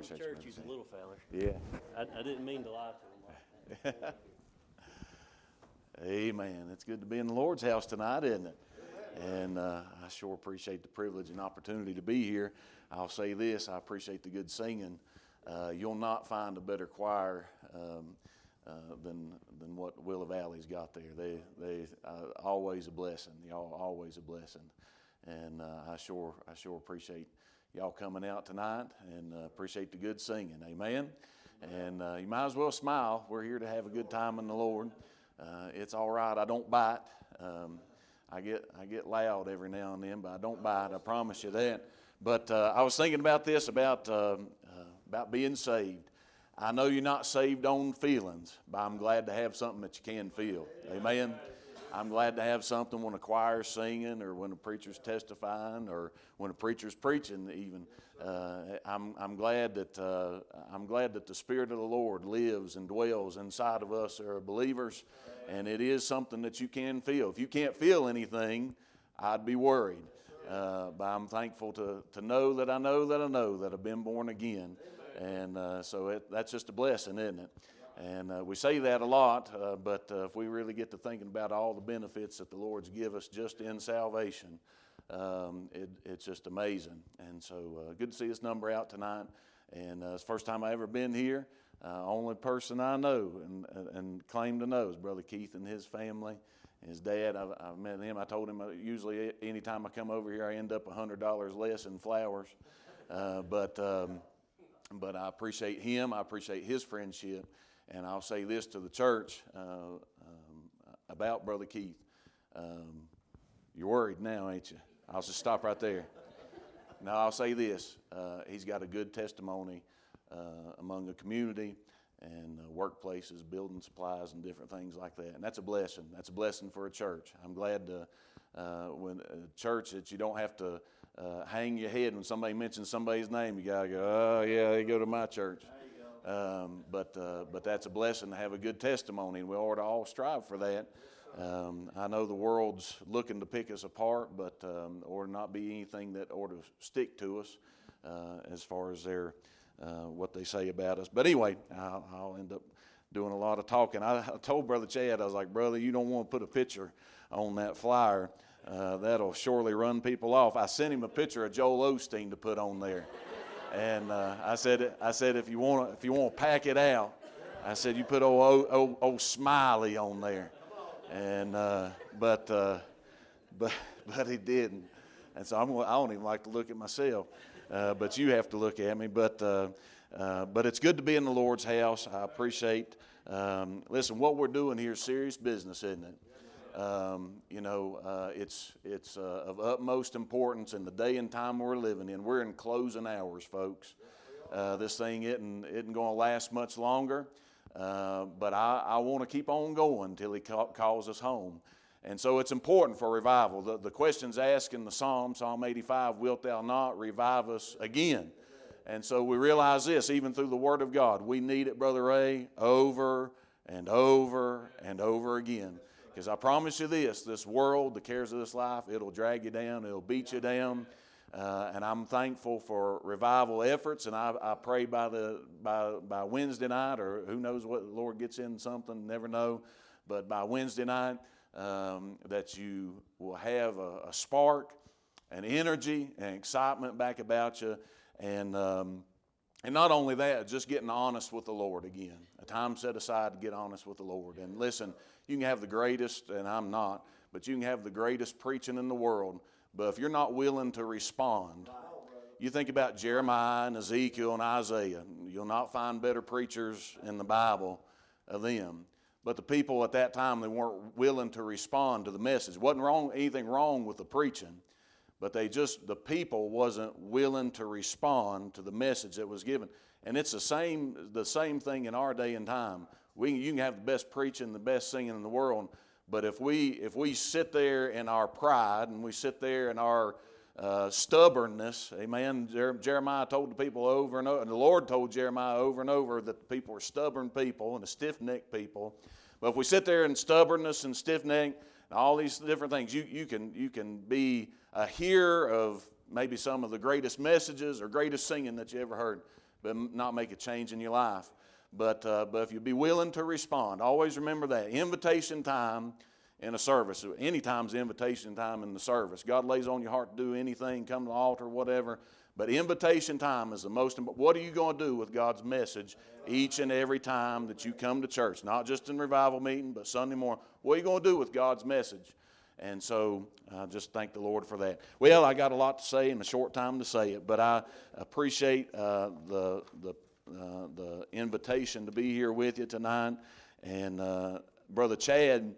appreciate you, church, he's a little feller. Yeah. I, I didn't mean to lie to him. Amen. It's good to be in the Lord's house tonight, isn't it? And uh, I sure appreciate the privilege and opportunity to be here. I'll say this I appreciate the good singing. Uh, you'll not find a better choir um, uh, than, than what Willow Valley's got there. They, they uh, always a blessing. Y'all always a blessing. And uh, I, sure, I sure appreciate y'all coming out tonight and uh, appreciate the good singing. Amen. And uh, you might as well smile. We're here to have a good time in the Lord. Uh, it's all right. I don't bite. Um, I get I get loud every now and then, but I don't bite. I promise you that. But uh, I was thinking about this about um, uh, about being saved. I know you're not saved on feelings, but I'm glad to have something that you can feel. Amen. I'm glad to have something when a choir's singing, or when a preacher's testifying, or when a preacher's preaching. Even uh, I'm I'm glad that uh, I'm glad that the Spirit of the Lord lives and dwells inside of us, who are believers, and it is something that you can feel. If you can't feel anything, I'd be worried. Uh, but I'm thankful to, to know that I know that I know that I've been born again. And uh, so it, that's just a blessing, isn't it? And uh, we say that a lot, uh, but uh, if we really get to thinking about all the benefits that the Lord's give us just in salvation, um, it, it's just amazing. And so uh, good to see this number out tonight. And uh, it's the first time I ever been here. Uh, only person I know and, and claim to know is Brother Keith and his family. His dad, I've, I've met him. I told him usually anytime I come over here, I end up $100 less in flowers. But, um, but I appreciate him. I appreciate his friendship. And I'll say this to the church uh, um, about Brother Keith. Um, you're worried now, ain't you? I'll just stop right there. Now, I'll say this uh, he's got a good testimony uh, among the community and uh, workplaces, building supplies, and different things like that. And that's a blessing. That's a blessing for a church. I'm glad to, uh, when a church that you don't have to uh, hang your head when somebody mentions somebody's name. You got to go, oh, yeah, they go to my church. Um, but, uh, but that's a blessing to have a good testimony, and we ought to all strive for that. Um, I know the world's looking to pick us apart, but um, or not be anything that ought to stick to us uh, as far as their uh, what they say about us. But anyway, I'll, I'll end up doing a lot of talking. I, I told Brother Chad, I was like, Brother, you don't want to put a picture on that flyer. Uh, that'll surely run people off. I sent him a picture of Joel Osteen to put on there, and uh, I said, I said if you want if you want to pack it out, I said you put old old, old, old Smiley on there, and uh, but uh, but but he didn't, and so I'm, I don't even like to look at myself, uh, but you have to look at me. But uh, uh, but it's good to be in the Lord's house. I appreciate. Um, listen, what we're doing here is serious business, isn't it? Um, you know, uh, it's it's uh, of utmost importance in the day and time we're living in. We're in closing hours, folks. Uh, this thing isn't isn't going to last much longer, uh, but I, I want to keep on going until He ca- calls us home. And so it's important for revival. The, the question's asked in the Psalm, Psalm 85, Wilt thou not revive us again? And so we realize this, even through the Word of God. We need it, Brother Ray, over and over and over again. Because I promise you this this world, the cares of this life, it'll drag you down, it'll beat you down. Uh, and I'm thankful for revival efforts, and I, I pray by the by by Wednesday night, or who knows what the Lord gets in something, never know. But by Wednesday night, um, that you will have a, a spark, an energy, and excitement back about you, and um, and not only that, just getting honest with the Lord again. A time set aside to get honest with the Lord. And listen, you can have the greatest, and I'm not, but you can have the greatest preaching in the world. But if you're not willing to respond, you think about Jeremiah and Ezekiel and Isaiah, you'll not find better preachers in the Bible of them. But the people at that time, they weren't willing to respond to the message. Wasn't wrong, anything wrong with the preaching but they just the people wasn't willing to respond to the message that was given and it's the same the same thing in our day and time we you can have the best preaching the best singing in the world but if we if we sit there in our pride and we sit there in our uh, stubbornness amen Jer- jeremiah told the people over and over and the lord told jeremiah over and over that the people were stubborn people and a stiff-necked people but if we sit there in stubbornness and stiff-neck and all these different things you, you can you can be a hearer of maybe some of the greatest messages or greatest singing that you ever heard. but not make a change in your life. But, uh, but if you be willing to respond, always remember that. Invitation time in a service. Any time's invitation time in the service. God lays on your heart to do anything, come to the altar, whatever. But invitation time is the most important. What are you going to do with God's message each and every time that you come to church? Not just in revival meeting, but Sunday morning. What are you going to do with God's message? And so I uh, just thank the Lord for that. Well, I got a lot to say in a short time to say it, but I appreciate uh, the, the, uh, the invitation to be here with you tonight. And uh, Brother Chad,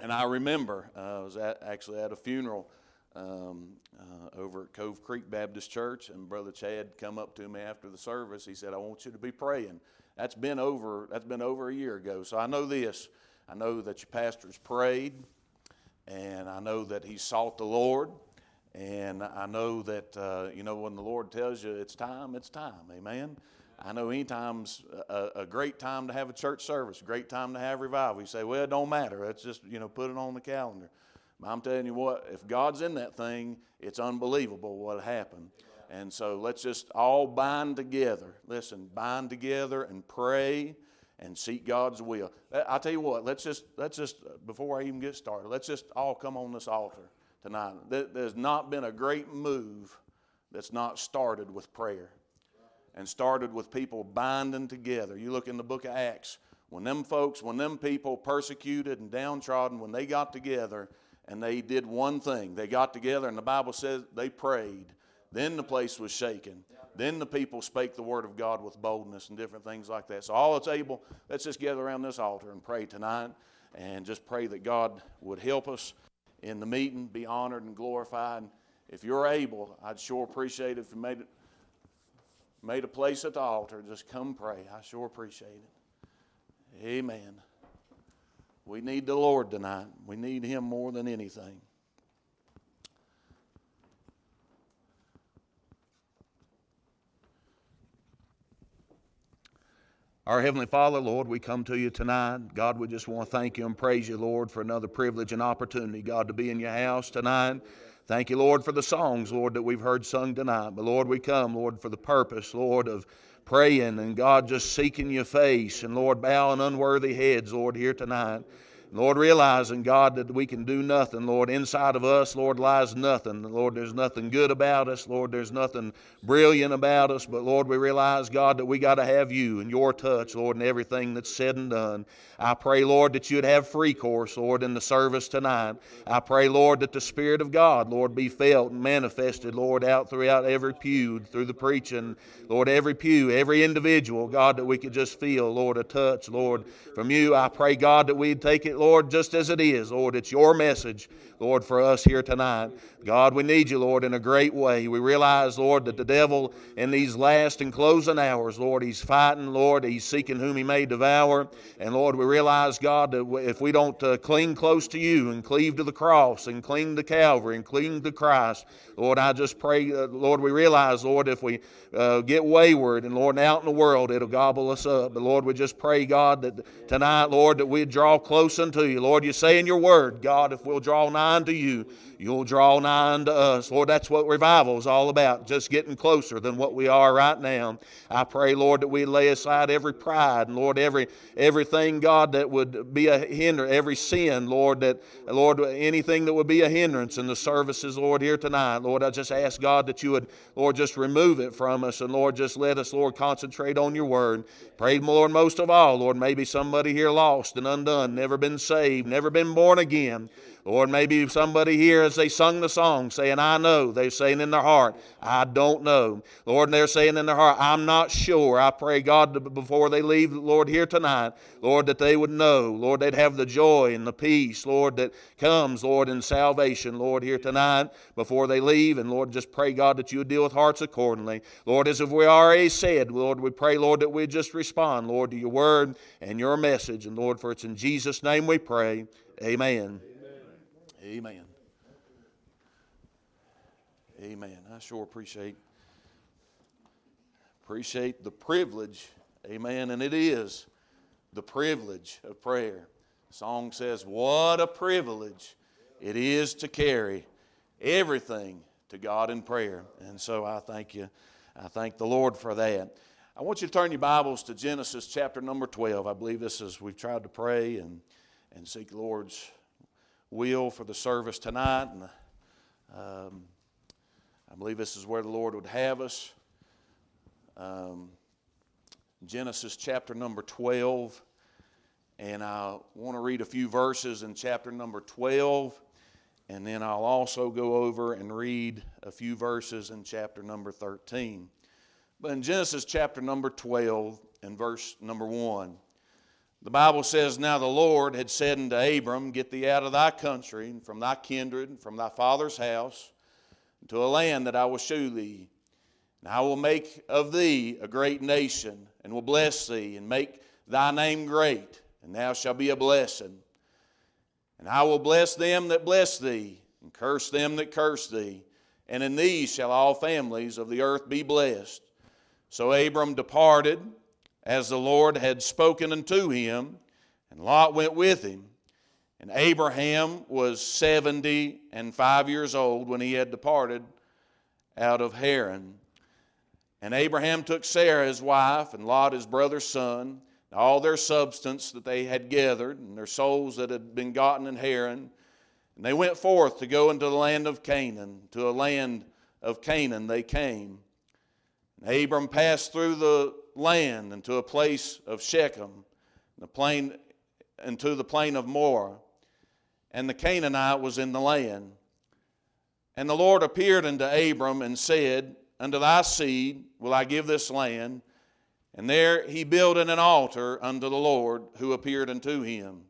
and I remember uh, I was at, actually at a funeral um, uh, over at Cove Creek Baptist Church, and Brother Chad come up to me after the service. He said, "I want you to be praying." That's been over. That's been over a year ago. So I know this. I know that your pastors prayed, and I know that he sought the Lord, and I know that uh, you know when the Lord tells you it's time, it's time. Amen. I know anytime's a, a great time to have a church service, a great time to have revival. You say, well, it don't matter. It's just, you know, put it on the calendar. But I'm telling you what, if God's in that thing, it's unbelievable what happened. And so let's just all bind together. Listen, bind together and pray and seek God's will. Uh, I tell you what, let's just let's just uh, before I even get started, let's just all come on this altar tonight. There's not been a great move that's not started with prayer and started with people binding together. You look in the book of Acts, when them folks, when them people persecuted and downtrodden, when they got together and they did one thing, they got together and the Bible says they prayed. Then the place was shaken. Then the people spake the word of God with boldness and different things like that. So, all that's able, let's just gather around this altar and pray tonight and just pray that God would help us in the meeting, be honored and glorified. If you're able, I'd sure appreciate it if you made it made a place at the altar. Just come pray. I sure appreciate it. Amen. We need the Lord tonight. We need Him more than anything. Our Heavenly Father, Lord, we come to you tonight. God, we just want to thank you and praise you, Lord, for another privilege and opportunity, God, to be in your house tonight. Thank you, Lord, for the songs, Lord, that we've heard sung tonight. But Lord, we come, Lord, for the purpose, Lord, of praying and God just seeking your face and Lord, bowing unworthy heads, Lord, here tonight. Lord, realizing, God, that we can do nothing. Lord, inside of us, Lord, lies nothing. Lord, there's nothing good about us. Lord, there's nothing brilliant about us. But Lord, we realize, God, that we got to have you and your touch, Lord, in everything that's said and done. I pray, Lord, that you'd have free course, Lord, in the service tonight. I pray, Lord, that the Spirit of God, Lord, be felt and manifested, Lord, out throughout every pew, through the preaching, Lord, every pew, every individual, God, that we could just feel, Lord, a touch, Lord, from you. I pray, God, that we'd take it, Lord, just as it is. Lord, it's your message, Lord, for us here tonight. God, we need you, Lord, in a great way. We realize, Lord, that the devil in these last and closing hours, Lord, he's fighting, Lord, he's seeking whom he may devour. And Lord, we realize, God, that if we don't uh, cling close to you and cleave to the cross and cling to Calvary and cling to Christ, Lord, I just pray, uh, Lord, we realize, Lord, if we uh, get wayward and, Lord, out in the world, it'll gobble us up. But Lord, we just pray, God, that tonight, Lord, that we draw close unto you. Lord, you say in your word, God, if we'll draw nigh unto you, you'll draw nigh unto us. Lord, that's what revival is all about, just getting closer than what we are right now. I pray, Lord, that we lay aside every pride and, Lord, every everything, God, that would be a hinder, every sin, Lord, that, Lord, anything that would be a hindrance in the services, Lord, here tonight. Lord, I just ask, God, that you would, Lord, just remove it from us and, Lord, just let us, Lord, concentrate on your word. Pray, Lord, most of all, Lord, maybe somebody here lost and undone, never been saved, never been born again. Lord, maybe somebody here as they sung the song saying, I know. They're saying in their heart, I don't know. Lord, and they're saying in their heart, I'm not sure. I pray, God, before they leave, Lord, here tonight, Lord, that they would know. Lord, they'd have the joy and the peace, Lord, that comes, Lord, in salvation, Lord, here tonight before they leave. And Lord, just pray, God, that you would deal with hearts accordingly. Lord, as if we already said, Lord, we pray, Lord, that we just respond, Lord, to your word and your message. And Lord, for it's in Jesus' name we pray. Amen. Amen. Amen. I sure appreciate appreciate the privilege. Amen. And it is the privilege of prayer. The song says, What a privilege it is to carry everything to God in prayer. And so I thank you. I thank the Lord for that. I want you to turn your Bibles to Genesis chapter number 12. I believe this is, we've tried to pray and, and seek the Lord's will for the service tonight. And um, I believe this is where the Lord would have us. Um, Genesis chapter number 12. And I want to read a few verses in chapter number 12. And then I'll also go over and read a few verses in chapter number 13. But in Genesis chapter number 12 and verse number 1, the Bible says, Now the Lord had said unto Abram, Get thee out of thy country, and from thy kindred, and from thy father's house, to a land that I will shew thee. And I will make of thee a great nation, and will bless thee, and make thy name great, and thou shalt be a blessing. And I will bless them that bless thee, and curse them that curse thee. And in thee shall all families of the earth be blessed. So Abram departed as the Lord had spoken unto him, and Lot went with him. And Abraham was seventy and five years old when he had departed out of Haran. And Abraham took Sarah his wife, and Lot his brother's son, and all their substance that they had gathered, and their souls that had been gotten in Haran. And they went forth to go into the land of Canaan. To a land of Canaan they came. Abram passed through the land into a place of Shechem, the plain, into the plain of Moreh, and the Canaanite was in the land. And the Lord appeared unto Abram and said, Unto thy seed will I give this land. And there he builded an altar unto the Lord who appeared unto him.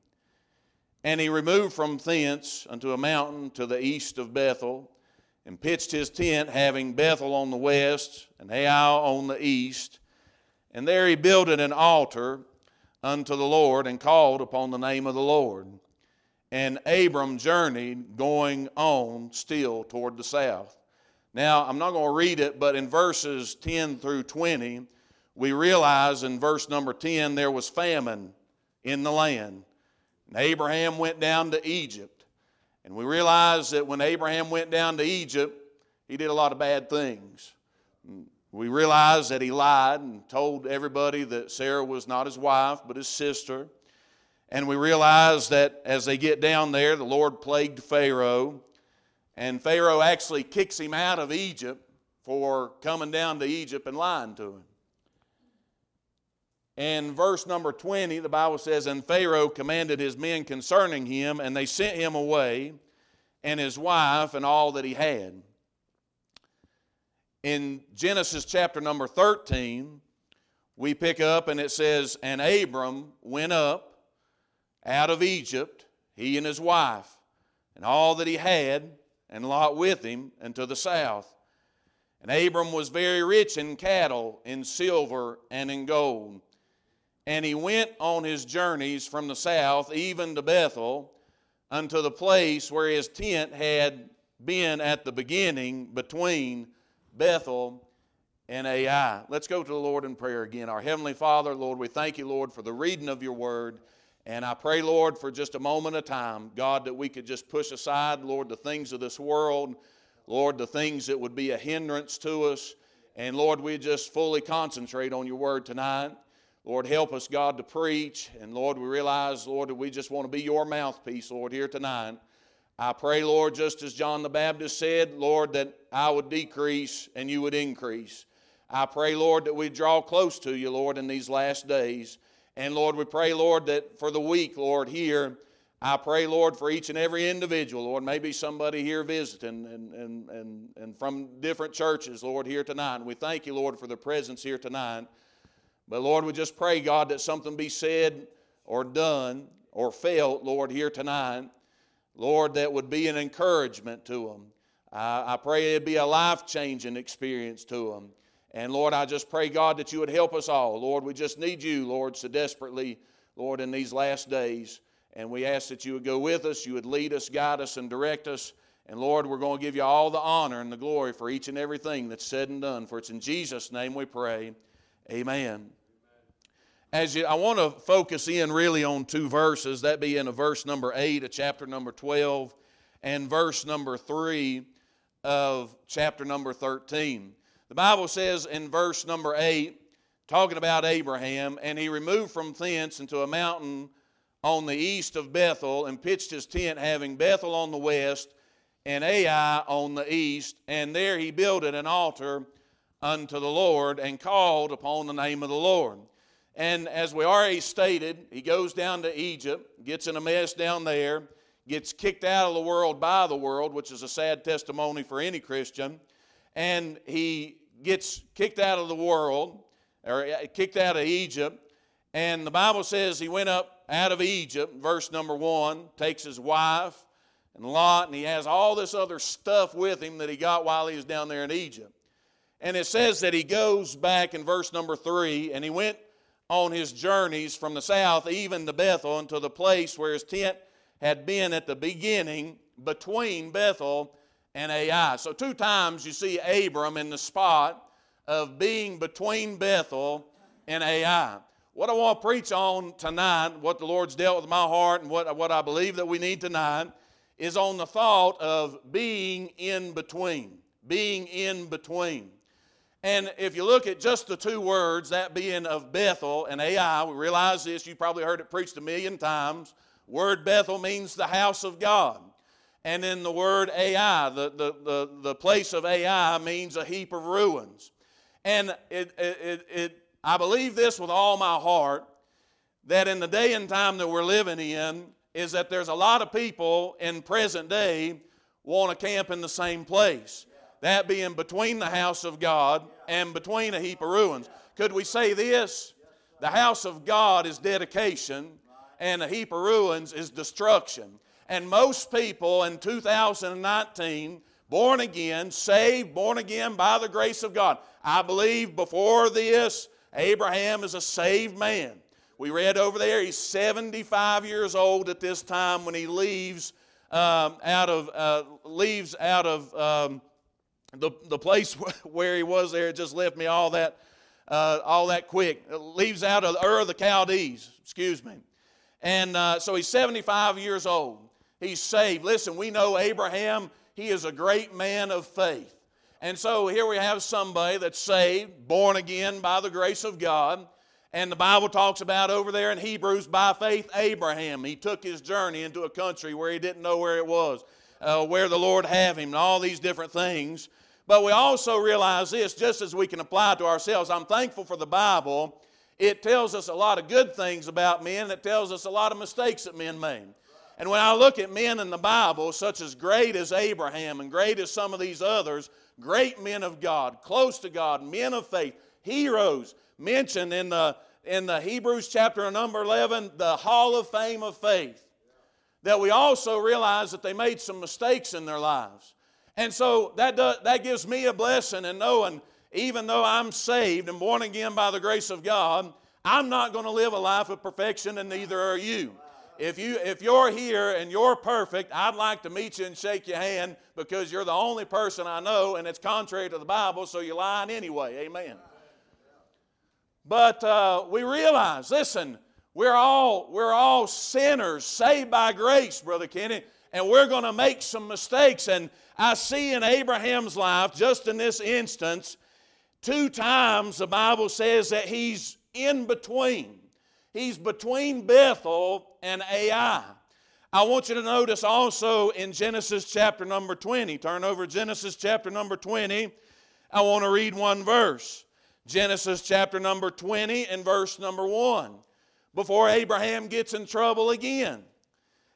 And he removed from thence unto a mountain to the east of Bethel, and pitched his tent, having Bethel on the west and Ai on the east. And there he builded an altar unto the Lord and called upon the name of the Lord. And Abram journeyed going on still toward the south. Now, I'm not going to read it, but in verses 10 through 20, we realize in verse number 10 there was famine in the land. And Abraham went down to Egypt. And we realize that when Abraham went down to Egypt, he did a lot of bad things. We realize that he lied and told everybody that Sarah was not his wife, but his sister. And we realize that as they get down there, the Lord plagued Pharaoh. And Pharaoh actually kicks him out of Egypt for coming down to Egypt and lying to him. In verse number 20, the Bible says, And Pharaoh commanded his men concerning him, and they sent him away, and his wife, and all that he had in Genesis chapter number 13, we pick up and it says, And Abram went up out of Egypt, he and his wife, and all that he had, and Lot with him, and to the south. And Abram was very rich in cattle, in silver, and in gold. And he went on his journeys from the south, even to Bethel, unto the place where his tent had been at the beginning between Bethel, and Ai. Let's go to the Lord in prayer again. Our Heavenly Father, Lord, we thank you, Lord, for the reading of your word. And I pray, Lord, for just a moment of time, God, that we could just push aside, Lord, the things of this world, Lord, the things that would be a hindrance to us. And Lord, we just fully concentrate on your word tonight. Lord, help us, God, to preach. And Lord, we realize, Lord, that we just want to be your mouthpiece, Lord, here tonight. I pray, Lord, just as John the Baptist said, Lord, that I would decrease and you would increase. I pray, Lord, that we draw close to you, Lord, in these last days. And Lord, we pray, Lord, that for the week, Lord, here, I pray, Lord, for each and every individual, Lord, maybe somebody here visiting and, and, and, and from different churches, Lord, here tonight. And we thank you, Lord, for the presence here tonight. But Lord, we just pray, God, that something be said or done or felt, Lord, here tonight Lord, that would be an encouragement to them. I, I pray it'd be a life changing experience to them. And Lord, I just pray, God, that you would help us all. Lord, we just need you, Lord, so desperately, Lord, in these last days. And we ask that you would go with us, you would lead us, guide us, and direct us. And Lord, we're going to give you all the honor and the glory for each and everything that's said and done. For it's in Jesus' name we pray. Amen as you, I want to focus in really on two verses, that be in a verse number 8 of chapter number 12 and verse number 3 of chapter number 13. The Bible says in verse number 8 talking about Abraham, and he removed from thence into a mountain on the east of Bethel and pitched his tent, having Bethel on the west and Ai on the east. And there he builded an altar unto the Lord and called upon the name of the Lord. And as we already stated, he goes down to Egypt, gets in a mess down there, gets kicked out of the world by the world, which is a sad testimony for any Christian. And he gets kicked out of the world, or uh, kicked out of Egypt. And the Bible says he went up out of Egypt, verse number one, takes his wife and Lot, and he has all this other stuff with him that he got while he was down there in Egypt. And it says that he goes back in verse number three, and he went on his journeys from the south, even to Bethel, unto the place where his tent had been at the beginning between Bethel and Ai. So, two times you see Abram in the spot of being between Bethel and Ai. What I want to preach on tonight, what the Lord's dealt with my heart, and what, what I believe that we need tonight, is on the thought of being in between. Being in between. And if you look at just the two words, that being of Bethel and Ai, we realize this, you probably heard it preached a million times. Word Bethel means the house of God. And then the word Ai, the, the, the, the place of Ai, means a heap of ruins. And it, it, it, I believe this with all my heart that in the day and time that we're living in, is that there's a lot of people in present day want to camp in the same place. That being between the house of God and between a heap of ruins. Could we say this? The house of God is dedication, and a heap of ruins is destruction. And most people in 2019, born again, saved, born again by the grace of God. I believe before this, Abraham is a saved man. We read over there, he's 75 years old at this time when he leaves um, out of, uh, leaves out of um, the, the place where he was there just left me all that uh, all that quick. Leaves out of Ur of the Chaldees excuse me. And uh, so he's 75 years old. He's saved. Listen we know Abraham he is a great man of faith. And so here we have somebody that's saved born again by the grace of God. And the Bible talks about over there in Hebrews by faith Abraham he took his journey into a country where he didn't know where it was uh, where the Lord have him and all these different things but we also realize this, just as we can apply to ourselves. I'm thankful for the Bible. It tells us a lot of good things about men, it tells us a lot of mistakes that men made. And when I look at men in the Bible, such as great as Abraham and great as some of these others, great men of God, close to God, men of faith, heroes, mentioned in the, in the Hebrews chapter number 11, the Hall of Fame of Faith, that we also realize that they made some mistakes in their lives. And so that, does, that gives me a blessing in knowing, even though I'm saved and born again by the grace of God, I'm not going to live a life of perfection, and neither are you. If, you. if you're here and you're perfect, I'd like to meet you and shake your hand because you're the only person I know, and it's contrary to the Bible, so you're lying anyway. Amen. But uh, we realize, listen, we're all, we're all sinners saved by grace, Brother Kenny, and we're going to make some mistakes. And I see in Abraham's life, just in this instance, two times the Bible says that he's in between. He's between Bethel and Ai. I want you to notice also in Genesis chapter number 20. Turn over Genesis chapter number 20. I want to read one verse. Genesis chapter number 20 and verse number 1. Before Abraham gets in trouble again.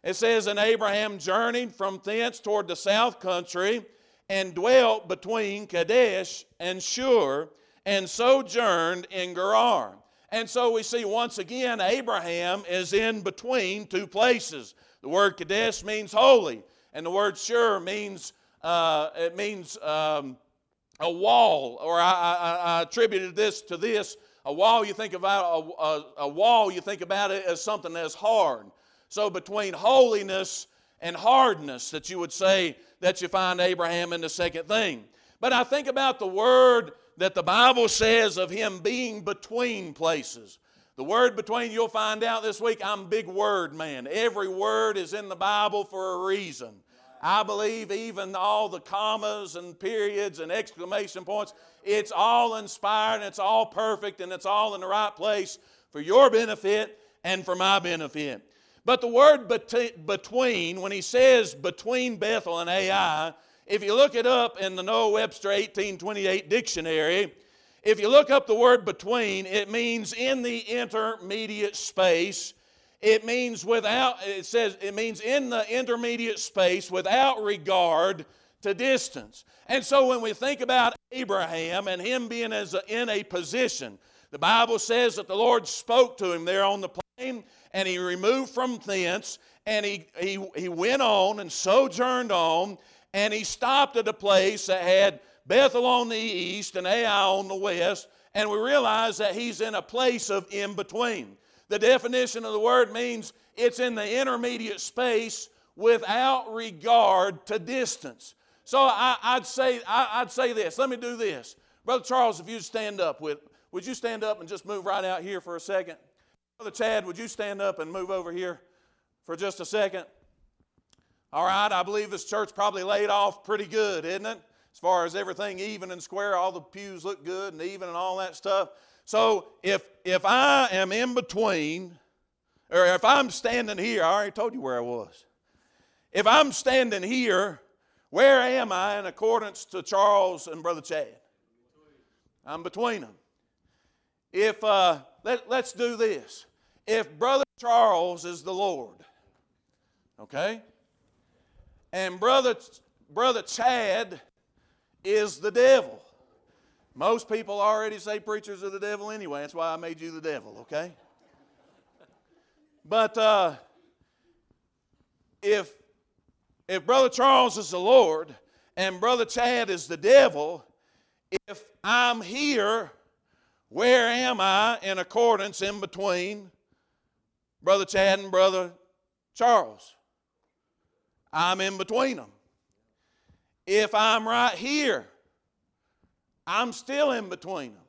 It says, And Abraham journeyed from thence toward the south country and dwelt between Kadesh and Shur and sojourned in Gerar. And so we see once again Abraham is in between two places. The word Kadesh means holy, and the word Shur means uh, it means um, a wall. Or I, I, I, attributed this to this: a wall. You think about a, a, a wall. You think about it as something that's hard. So, between holiness and hardness, that you would say that you find Abraham in the second thing. But I think about the word that the Bible says of him being between places. The word between, you'll find out this week, I'm big word man. Every word is in the Bible for a reason. I believe even all the commas and periods and exclamation points, it's all inspired it's all perfect and it's all in the right place for your benefit and for my benefit. But the word between, when he says between Bethel and Ai, if you look it up in the Noah Webster 1828 dictionary, if you look up the word between, it means in the intermediate space. It means without, it says, it means in the intermediate space without regard to distance. And so when we think about Abraham and him being as a, in a position, the Bible says that the Lord spoke to him there on the plain and he removed from thence and he, he, he went on and sojourned on and he stopped at a place that had Bethel on the east and Ai on the west, and we realize that he's in a place of in between. The definition of the word means it's in the intermediate space without regard to distance. So I, would say I, would say this. Let me do this, brother Charles. If you'd stand up with, would you stand up and just move right out here for a second? Brother Chad, would you stand up and move over here for just a second? All right, I believe this church probably laid off pretty good, isn't it? As far as everything even and square, all the pews look good and even and all that stuff. So if if I am in between, or if I'm standing here, I already told you where I was. If I'm standing here, where am I in accordance to Charles and Brother Chad? I'm between them. If uh, let, let's do this. If Brother Charles is the Lord, okay, and brother, brother Chad is the devil. Most people already say preachers are the devil anyway. That's why I made you the devil, okay? But uh, if if Brother Charles is the Lord and Brother Chad is the devil, if I'm here, where am I in accordance in between Brother Chad and Brother Charles? I'm in between them. If I'm right here, I'm still in between them.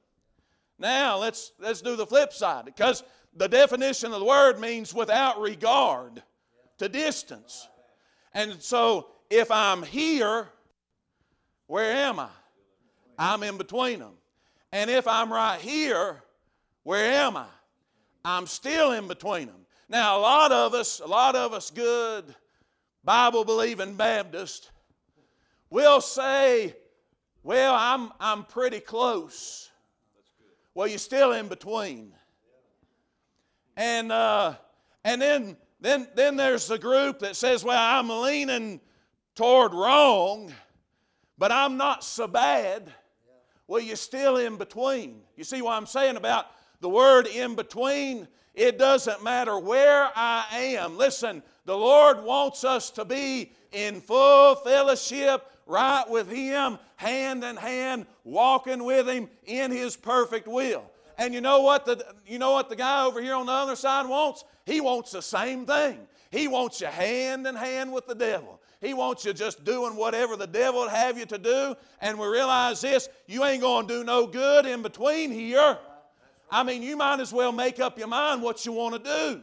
Now let's let's do the flip side because the definition of the word means without regard to distance. And so if I'm here, where am I? I'm in between them. And if I'm right here, where am I? I'm still in between them. Now a lot of us, a lot of us good Bible believing Baptists will say, Well, I'm, I'm pretty close. Well, you're still in between. And, uh, and then, then, then there's the group that says, Well, I'm leaning toward wrong, but I'm not so bad. Well, you're still in between. You see what I'm saying about the word in between? It doesn't matter where I am. Listen, the Lord wants us to be in full fellowship right with Him, hand in hand, walking with Him in His perfect will. And you know what the you know what the guy over here on the other side wants? He wants the same thing. He wants you hand in hand with the devil. He wants you just doing whatever the devil would have you to do. And we realize this you ain't going to do no good in between here. I mean, you might as well make up your mind what you want to do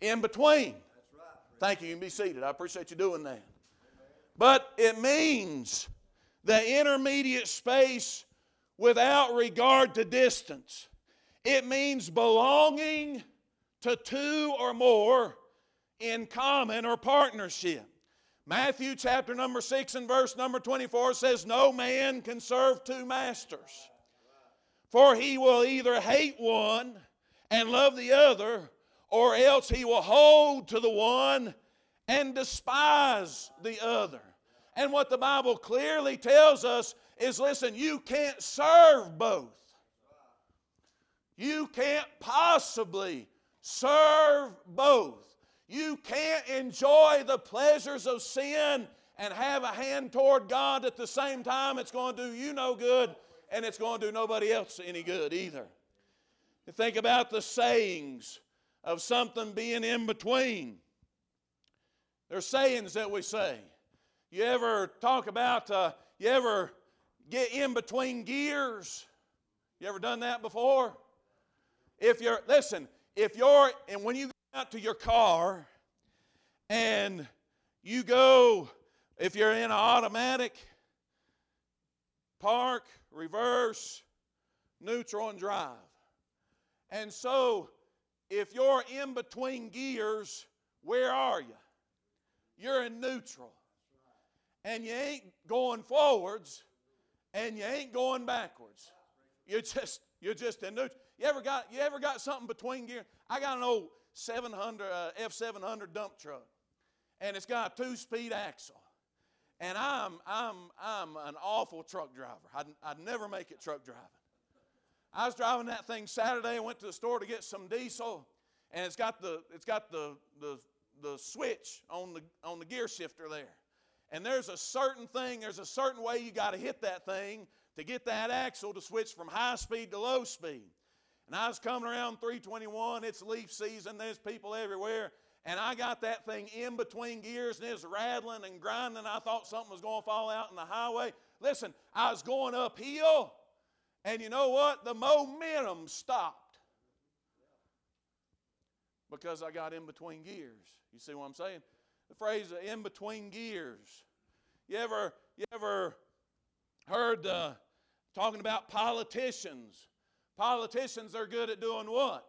in between. Thank you. You can be seated. I appreciate you doing that. But it means the intermediate space without regard to distance. It means belonging to two or more in common or partnership. Matthew chapter number 6 and verse number 24 says, No man can serve two masters. For he will either hate one and love the other, or else he will hold to the one and despise the other. And what the Bible clearly tells us is listen, you can't serve both. You can't possibly serve both. You can't enjoy the pleasures of sin and have a hand toward God at the same time. It's going to do you no good and it's going to do nobody else any good either. Think about the sayings of something being in between. There's sayings that we say. You ever talk about, uh, you ever get in between gears? You ever done that before? If you're, listen, if you're, and when you go out to your car and you go, if you're in an automatic, park, reverse, neutral, drive. And so, if you're in between gears, where are you? You're in neutral. And you ain't going forwards and you ain't going backwards. You're just you're just in neutral. You ever got you ever got something between gears? I got an old 700 uh, F700 dump truck, and it's got a two-speed axle. And I'm I'm I'm an awful truck driver. I'd, I'd never make it truck driving. I was driving that thing Saturday. I went to the store to get some diesel, and it's got the it's got the the, the switch on the on the gear shifter there. And there's a certain thing, there's a certain way you got to hit that thing to get that axle to switch from high speed to low speed. And I was coming around 321, it's leaf season, there's people everywhere. And I got that thing in between gears and it's rattling and grinding. I thought something was going to fall out in the highway. Listen, I was going uphill, and you know what? The momentum stopped because I got in between gears. You see what I'm saying? The phrase in between gears. You ever, you ever heard uh, talking about politicians? Politicians are good at doing what?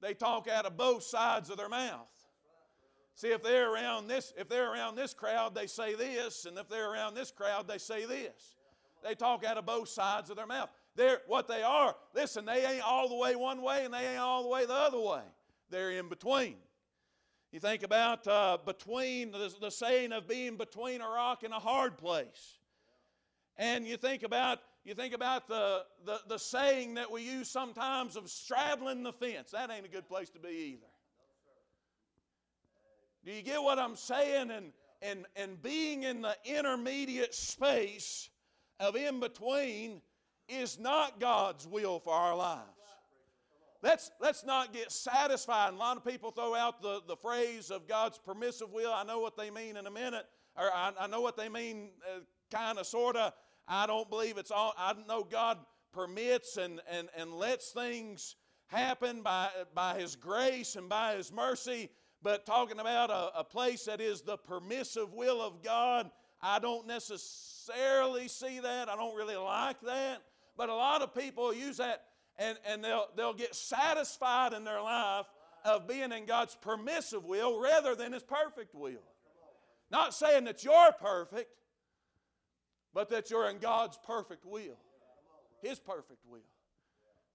They talk out of both sides of their mouth. See, if they're around this, if they're around this crowd, they say this, and if they're around this crowd, they say this. They talk out of both sides of their mouth. They're what they are. Listen, they ain't all the way one way, and they ain't all the way the other way. They're in between. You think about uh, between the, the saying of being between a rock and a hard place. And you think about you think about the, the, the saying that we use sometimes of straddling the fence. That ain't a good place to be either. Do you get what I'm saying? And, and, and being in the intermediate space of in between is not God's will for our lives. Let's, let's not get satisfied. a lot of people throw out the, the phrase of God's permissive will. I know what they mean in a minute, or I, I know what they mean uh, kind of, sort of. I don't believe it's all, I know God permits and, and, and lets things happen by, by His grace and by His mercy. But talking about a, a place that is the permissive will of God, I don't necessarily see that. I don't really like that. But a lot of people use that and, and they'll, they'll get satisfied in their life of being in God's permissive will rather than His perfect will. Not saying that you're perfect, but that you're in God's perfect will, His perfect will,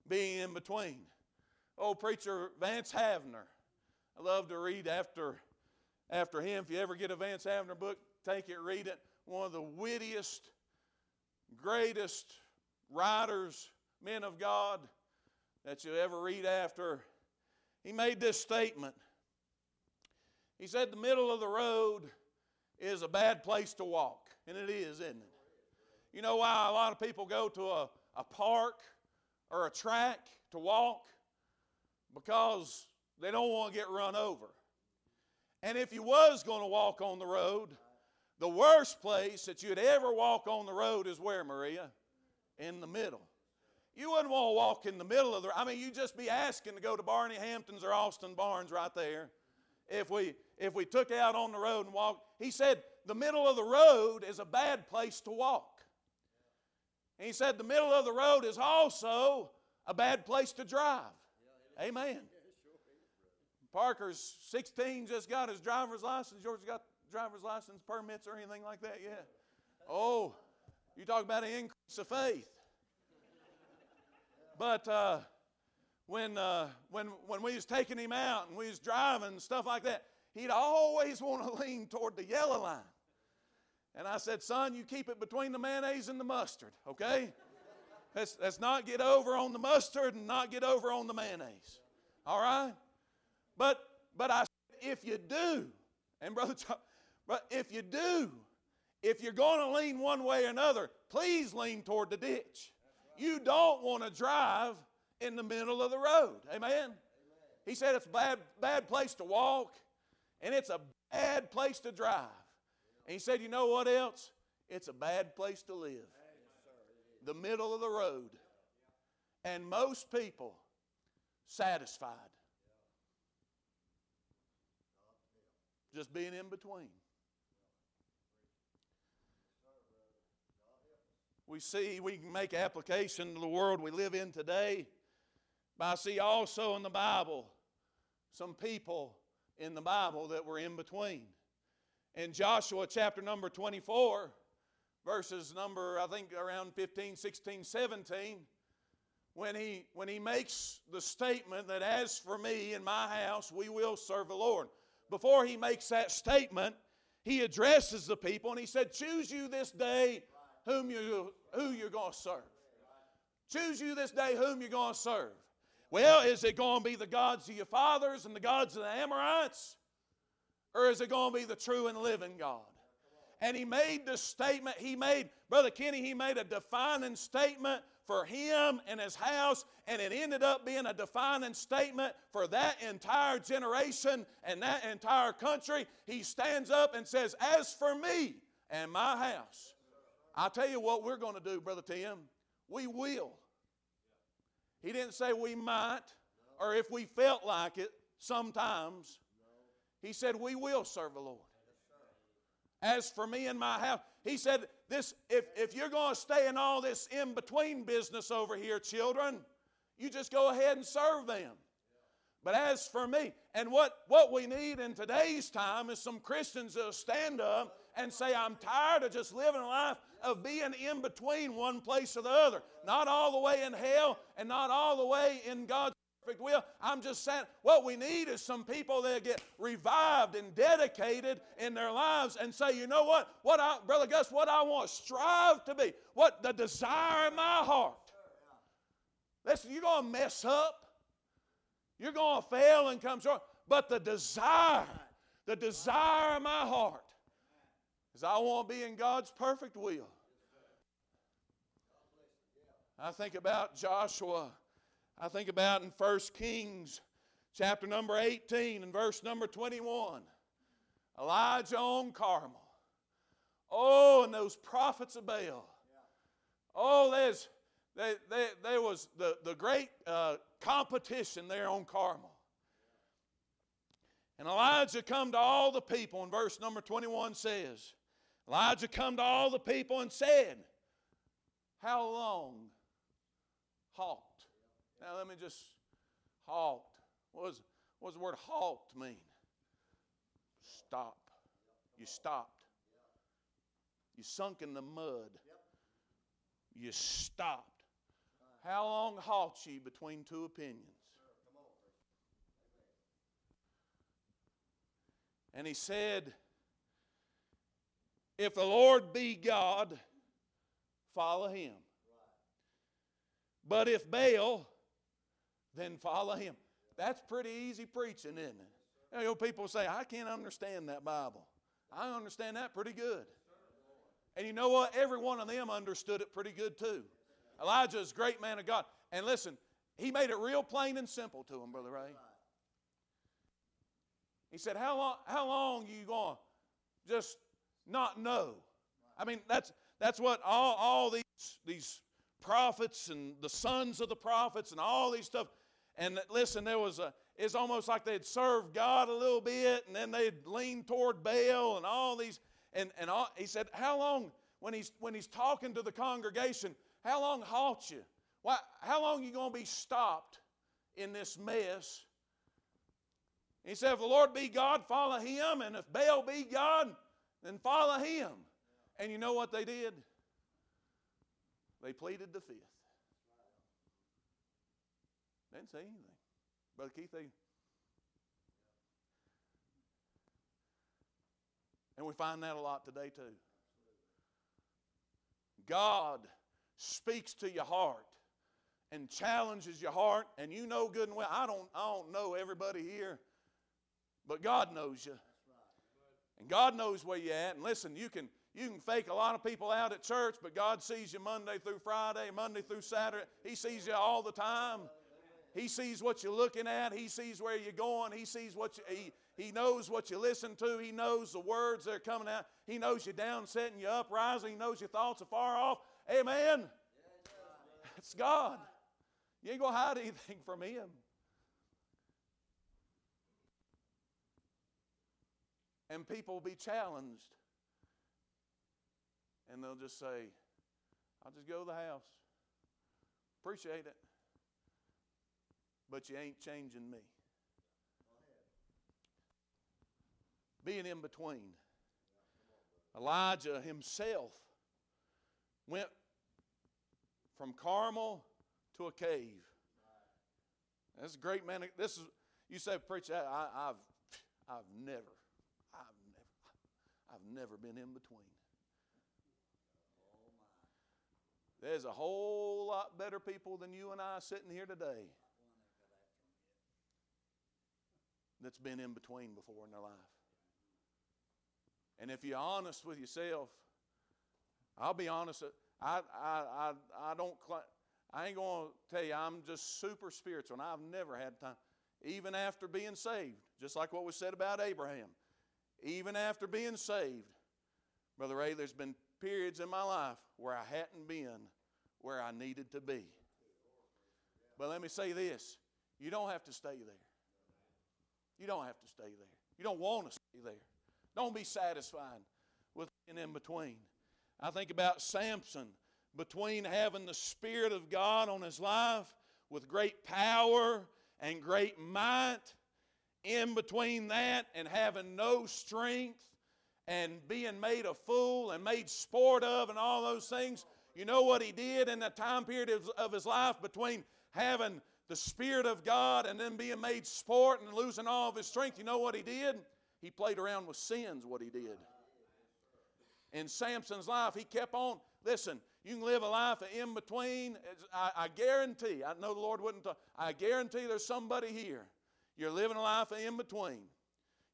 being in between. Old preacher Vance Havner, I love to read after, after him. If you ever get a Vance Havner book, take it, read it. One of the wittiest, greatest writers men of God that you ever read after, he made this statement. He said, The middle of the road is a bad place to walk. And it is, isn't it? You know why a lot of people go to a, a park or a track to walk? Because they don't want to get run over. And if you was going to walk on the road, the worst place that you'd ever walk on the road is where, Maria? In the middle. You wouldn't want to walk in the middle of the. I mean, you'd just be asking to go to Barney Hamptons or Austin Barnes right there. If we if we took out on the road and walked, he said the middle of the road is a bad place to walk. And he said the middle of the road is also a bad place to drive. Amen. Parker's 16, just got his driver's license. George's got driver's license permits or anything like that yet. Oh, you talk about an increase of faith. But uh, when, uh, when, when we was taking him out and we was driving and stuff like that, he'd always want to lean toward the yellow line. And I said, son, you keep it between the mayonnaise and the mustard, okay? Let's, let's not get over on the mustard and not get over on the mayonnaise. All right? But but I if you do, and brother, but if you do, if you're going to lean one way or another, please lean toward the ditch. You don't want to drive in the middle of the road. Amen? Amen? He said it's a bad, bad place to walk and it's a bad place to drive. And he said, you know what else? It's a bad place to live. The middle of the road. And most people satisfied. just being in between. We see, we make application to the world we live in today. But I see also in the Bible some people in the Bible that were in between. In Joshua chapter number 24, verses number, I think around 15, 16, 17, when he, when he makes the statement that as for me and my house, we will serve the Lord. Before he makes that statement, he addresses the people and he said, Choose you this day whom you, who you're going to serve. Choose you this day whom you're going to serve. Well, is it going to be the gods of your fathers and the gods of the Amorites? Or is it going to be the true and living God? And he made the statement, he made, Brother Kenny, he made a defining statement for him and his house, and it ended up being a defining statement for that entire generation and that entire country. He stands up and says, As for me and my house, I'll tell you what we're going to do, Brother Tim. We will. He didn't say we might or if we felt like it sometimes. He said, We will serve the Lord. As for me and my house, he said, this, if, if you're going to stay in all this in between business over here, children, you just go ahead and serve them. But as for me, and what, what we need in today's time is some Christians that'll stand up and say, I'm tired of just living a life of being in between one place or the other. Not all the way in hell and not all the way in God's perfect will. I'm just saying what we need is some people that get revived and dedicated in their lives and say, you know what? What I, Brother Gus, what I want strive to be, what the desire in my heart. Listen, you're going to mess up. You're going to fail and come short. But the desire, the desire in my heart is I want to be in God's perfect will. I think about Joshua I think about in 1 Kings chapter number 18 and verse number 21. Elijah on Carmel. Oh, and those prophets of Baal. Oh, there's, there, there, there was the, the great uh, competition there on Carmel. And Elijah come to all the people, and verse number 21 says, Elijah come to all the people and said, How long halt? Now, let me just halt. What does, what the word halt mean? Stop. You stopped. You sunk in the mud. You stopped. How long halt ye between two opinions? And he said, If the Lord be God, follow him. But if Baal, then follow him. That's pretty easy preaching, isn't it? You know, people say, I can't understand that Bible. I understand that pretty good. And you know what? Every one of them understood it pretty good too. Elijah is a great man of God. And listen, he made it real plain and simple to him, Brother Ray. He said, How long, how long you going to just not know? I mean, that's, that's what all, all these, these prophets and the sons of the prophets and all these stuff and listen, there was a, it's almost like they'd served God a little bit and then they'd lean toward Baal and all these. And, and all, he said, How long, when he's, when he's talking to the congregation, how long halt you? Why, how long are you going to be stopped in this mess? He said, If the Lord be God, follow him. And if Baal be God, then follow him. And you know what they did? They pleaded the fifth. They didn't say anything. Brother Keith, they. And we find that a lot today too. God speaks to your heart and challenges your heart, and you know good and well. I don't, I don't know everybody here, but God knows you. And God knows where you're at. And listen, you can you can fake a lot of people out at church, but God sees you Monday through Friday, Monday through Saturday. He sees you all the time. He sees what you're looking at. He sees where you're going. He sees what you, he, he knows what you listen to. He knows the words that are coming out. He knows you're down setting, you up rising. He knows your thoughts are far off. Amen. It's God. You ain't to hide anything from Him. And people will be challenged. And they'll just say, I'll just go to the house. Appreciate it. But you ain't changing me. Being in between. Elijah himself went from Carmel to a cave. That's a great man. This is you say, preacher. I, have I've never, I've never, I've never been in between. There's a whole lot better people than you and I sitting here today that's been in between before in their life. And if you're honest with yourself, I'll be honest. I, I, I, I don't. I ain't to tell you I'm just super spiritual, and I've never had time, even after being saved, just like what was said about Abraham. Even after being saved, Brother Ray, there's been periods in my life where I hadn't been where I needed to be. But let me say this you don't have to stay there. You don't have to stay there. You don't want to stay there. Don't be satisfied with being in between. I think about Samson between having the Spirit of God on his life with great power and great might, in between that and having no strength and being made a fool and made sport of and all those things. You know what he did in that time period of his life between having the Spirit of God and then being made sport and losing all of his strength? You know what he did? He played around with sins, what he did. In Samson's life, he kept on. Listen, you can live a life in between. I, I guarantee, I know the Lord wouldn't, talk, I guarantee there's somebody here. You're living a life in between.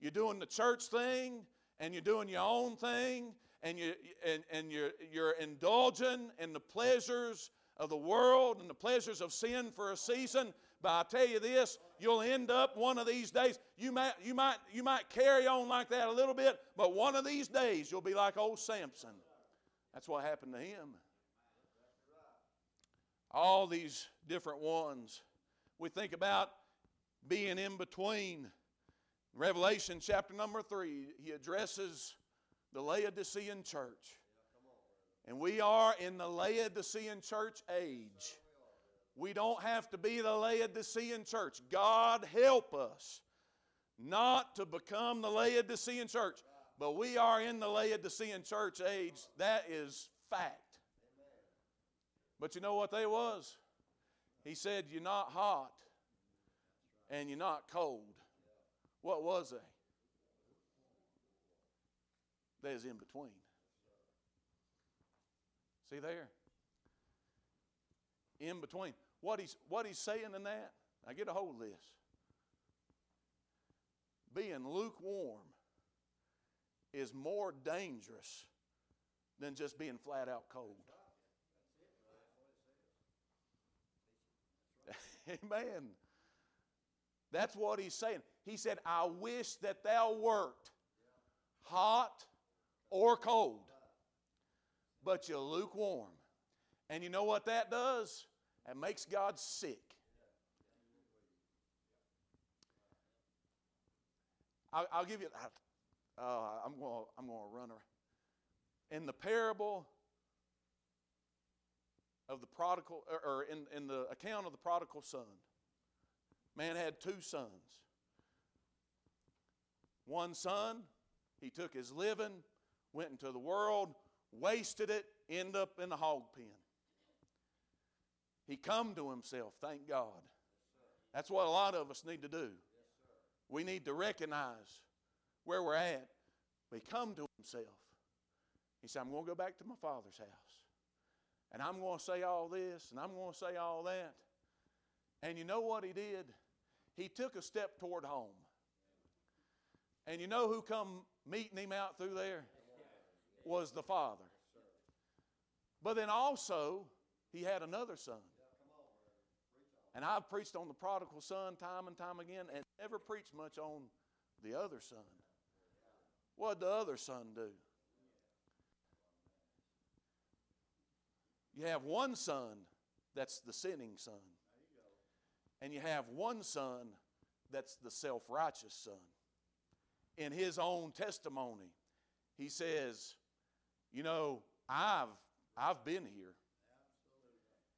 You're doing the church thing and you're doing your own thing and, you, and, and you're, you're indulging in the pleasures of the world and the pleasures of sin for a season. But I tell you this, you'll end up one of these days. You might, you might, you might carry on like that a little bit, but one of these days you'll be like old Samson. That's what happened to him. All these different ones. We think about being in between. Revelation chapter number three, he addresses the Laodicean church. And we are in the Laodicean church age. We don't have to be the Laodicean church. God help us not to become the Laodicean church. But we are in the Laodicean church age. That is fact. But you know what they was? He said, You're not hot and you're not cold. What was they? Was in between. See there? In between. What he's, what he's saying in that, I get a hold of this. Being lukewarm is more dangerous than just being flat out cold. Amen. That's what he's saying. He said, I wish that thou wert hot or cold, but you're lukewarm. And you know what that does? It makes God sick. I'll, I'll give you, uh, I'm going I'm going to run around. In the parable of the prodigal, or in, in the account of the prodigal son, man had two sons. One son, he took his living, went into the world, wasted it, end up in the hog pen. He come to himself, thank God. That's what a lot of us need to do. We need to recognize where we're at. But he come to himself. He said, I'm going to go back to my father's house. And I'm going to say all this, and I'm going to say all that. And you know what he did? He took a step toward home. And you know who come meeting him out through there? Was the father. But then also, he had another son. And I've preached on the prodigal son time and time again and never preached much on the other son. What did the other son do? You have one son that's the sinning son. And you have one son that's the self righteous son. In his own testimony, he says, you know, I've I've been here.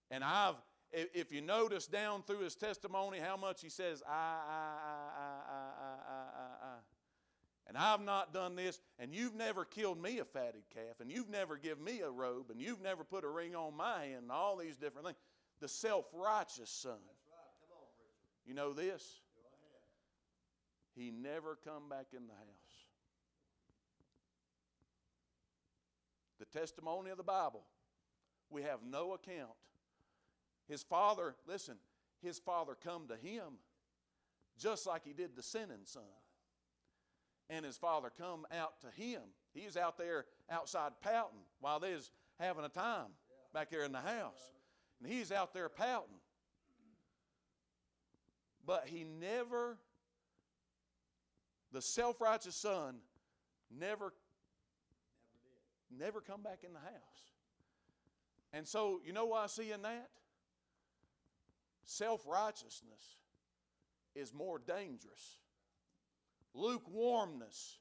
And I've if you notice down through his testimony how much he says, I, I, I, I, I, I, I, and I've not done this, and you've never killed me a fatted calf, and you've never given me a robe, and you've never put a ring on my hand, and all these different things. The self righteous son. You know this? He never come back in the house. Testimony of the Bible, we have no account. His father, listen, his father come to him just like he did the sinning son. And his father come out to him. He's out there outside pouting while they was having a time back there in the house. And he's out there pouting. But he never, the self righteous son, never, never come back in the house. And so, you know what I see in that? Self righteousness is more dangerous. Lukewarmness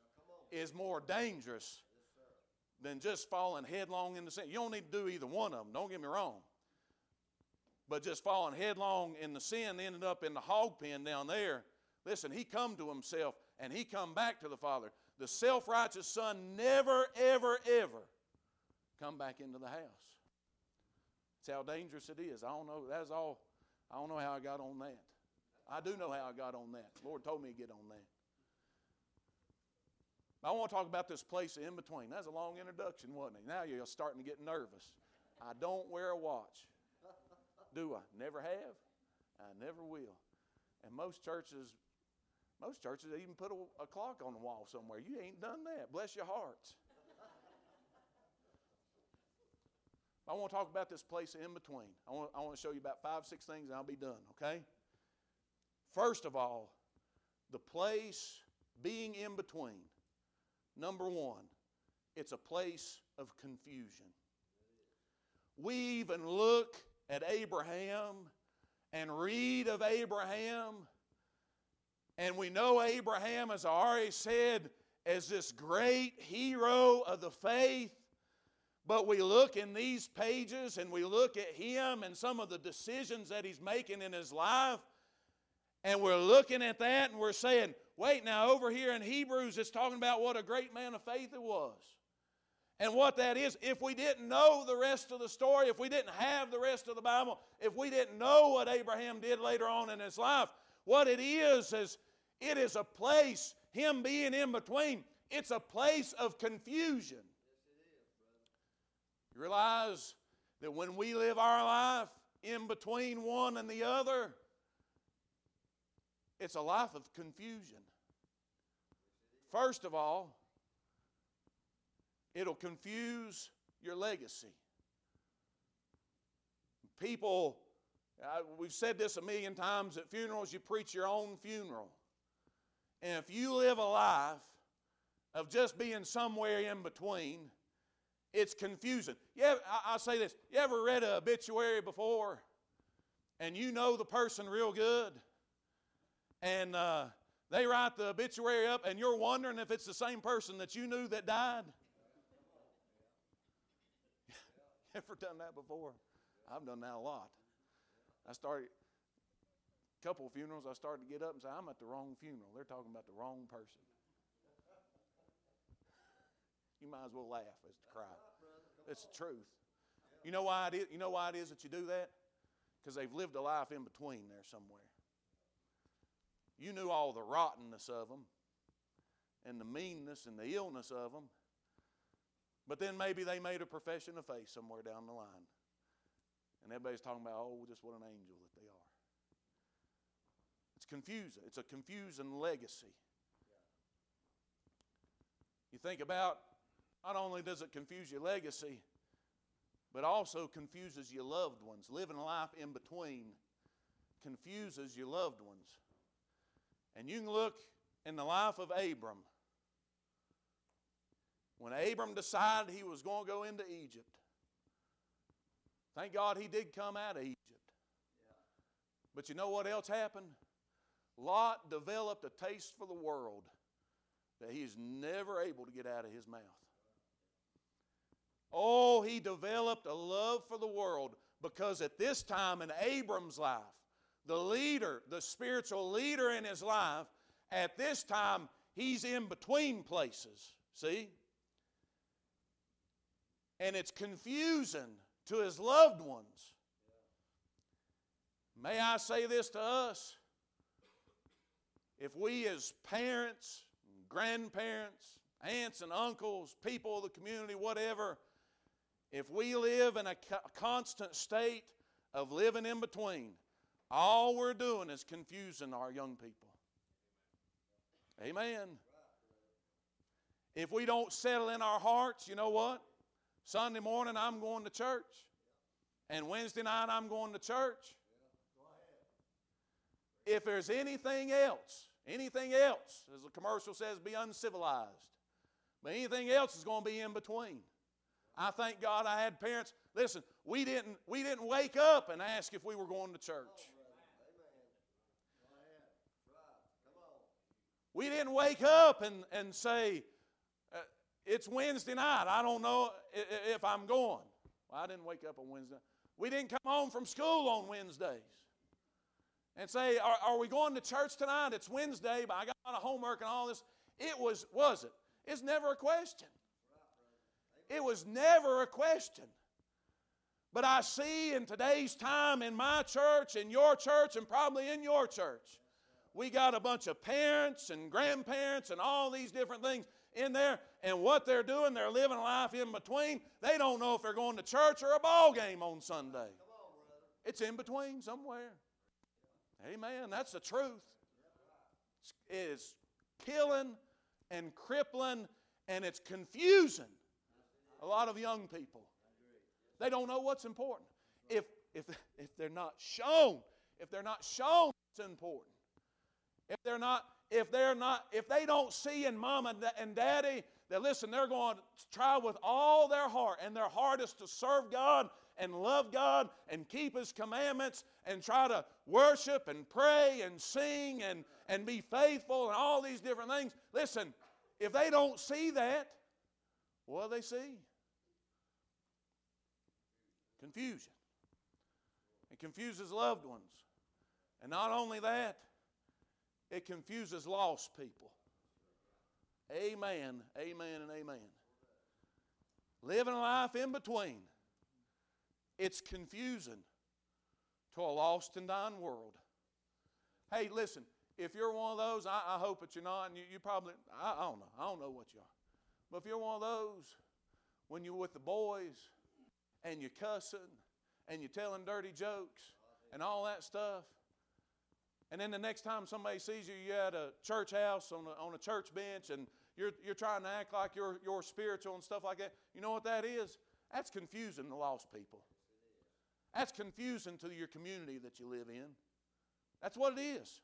is more dangerous than just falling headlong into sin. You don't need to do either one of them, don't get me wrong. But just falling headlong in the sin ended up in the hog pen down there. Listen, he come to himself and he come back to the Father. The self-righteous son never, ever, ever come back into the house. That's how dangerous it is. I don't know. That's all. I don't know how I got on that. I do know how I got on that. The Lord told me to get on that. I want to talk about this place in between. That's a long introduction, wasn't it? Now you're starting to get nervous. I don't wear a watch. Do I? Never have. I never will. And most churches, most churches even put a, a clock on the wall somewhere. You ain't done that. Bless your hearts. I want to talk about this place in between. I want, I want to show you about five, six things, and I'll be done, okay? First of all, the place being in between. Number one, it's a place of confusion. We even look at Abraham and read of Abraham, and we know Abraham, as I already said, as this great hero of the faith. But we look in these pages and we look at him and some of the decisions that he's making in his life, and we're looking at that and we're saying, wait, now over here in Hebrews, it's talking about what a great man of faith it was. And what that is, if we didn't know the rest of the story, if we didn't have the rest of the Bible, if we didn't know what Abraham did later on in his life, what it is is it is a place, him being in between, it's a place of confusion. You realize that when we live our life in between one and the other, it's a life of confusion. First of all, it'll confuse your legacy. People, uh, we've said this a million times at funerals, you preach your own funeral. And if you live a life of just being somewhere in between, it's confusing. Yeah, I'll say this. You ever read an obituary before and you know the person real good? And uh, they write the obituary up and you're wondering if it's the same person that you knew that died? Ever done that before? I've done that a lot. I started couple of funerals. I started to get up and say, "I'm at the wrong funeral. They're talking about the wrong person." You might as well laugh as to cry. It's the truth. You know why it is? You know why it is that you do that? Because they've lived a life in between there somewhere. You knew all the rottenness of them, and the meanness and the illness of them, but then maybe they made a profession of faith somewhere down the line. And everybody's talking about, oh, just what an angel that they are. Confusing. It's a confusing legacy. You think about not only does it confuse your legacy, but also confuses your loved ones. Living life in between confuses your loved ones. And you can look in the life of Abram when Abram decided he was going to go into Egypt, thank God he did come out of Egypt. But you know what else happened? Lot developed a taste for the world that he's never able to get out of his mouth. Oh, he developed a love for the world Because at this time in Abram's life, the leader, the spiritual leader in his life, at this time, he's in between places. See? And it's confusing to his loved ones. May I say this to us? If we, as parents, grandparents, aunts and uncles, people of the community, whatever, if we live in a constant state of living in between, all we're doing is confusing our young people. Amen. If we don't settle in our hearts, you know what? Sunday morning I'm going to church. And Wednesday night I'm going to church. If there's anything else, anything else, as the commercial says, be uncivilized. But anything else is going to be in between. I thank God I had parents. Listen, we didn't, we didn't wake up and ask if we were going to church. We didn't wake up and, and say, uh, it's Wednesday night. I don't know if I'm going. Well, I didn't wake up on Wednesday. We didn't come home from school on Wednesdays and say, are, are we going to church tonight? It's Wednesday, but I got a homework and all this. It was, was it? It's never a question. It was never a question. But I see in today's time in my church, in your church, and probably in your church, we got a bunch of parents and grandparents and all these different things in there, and what they're doing, they're living life in between. They don't know if they're going to church or a ball game on Sunday. It's in between somewhere. Amen. That's the truth. It is killing and crippling, and it's confusing a lot of young people. They don't know what's important. If, if, if they're not shown, if they're not shown it's important, if they're not, if they're not, if they don't see in mom and daddy that listen, they're going to try with all their heart, and their is to serve God and love God and keep His commandments and try to worship and pray and sing and, and be faithful and all these different things. Listen, if they don't see that, what do they see? Confusion. It confuses loved ones. And not only that, it confuses lost people. Amen, amen, and amen. Living a life in between. It's confusing to a lost and dying world. Hey, listen, if you're one of those, I, I hope that you're not, and you, you probably, I, I, don't know, I don't know what you are. But if you're one of those, when you're with the boys and you're cussing and you're telling dirty jokes and all that stuff, and then the next time somebody sees you, you're at a church house on a, on a church bench and you're, you're trying to act like you're, you're spiritual and stuff like that. You know what that is? That's confusing the lost people. That's confusing to your community that you live in. That's what it is.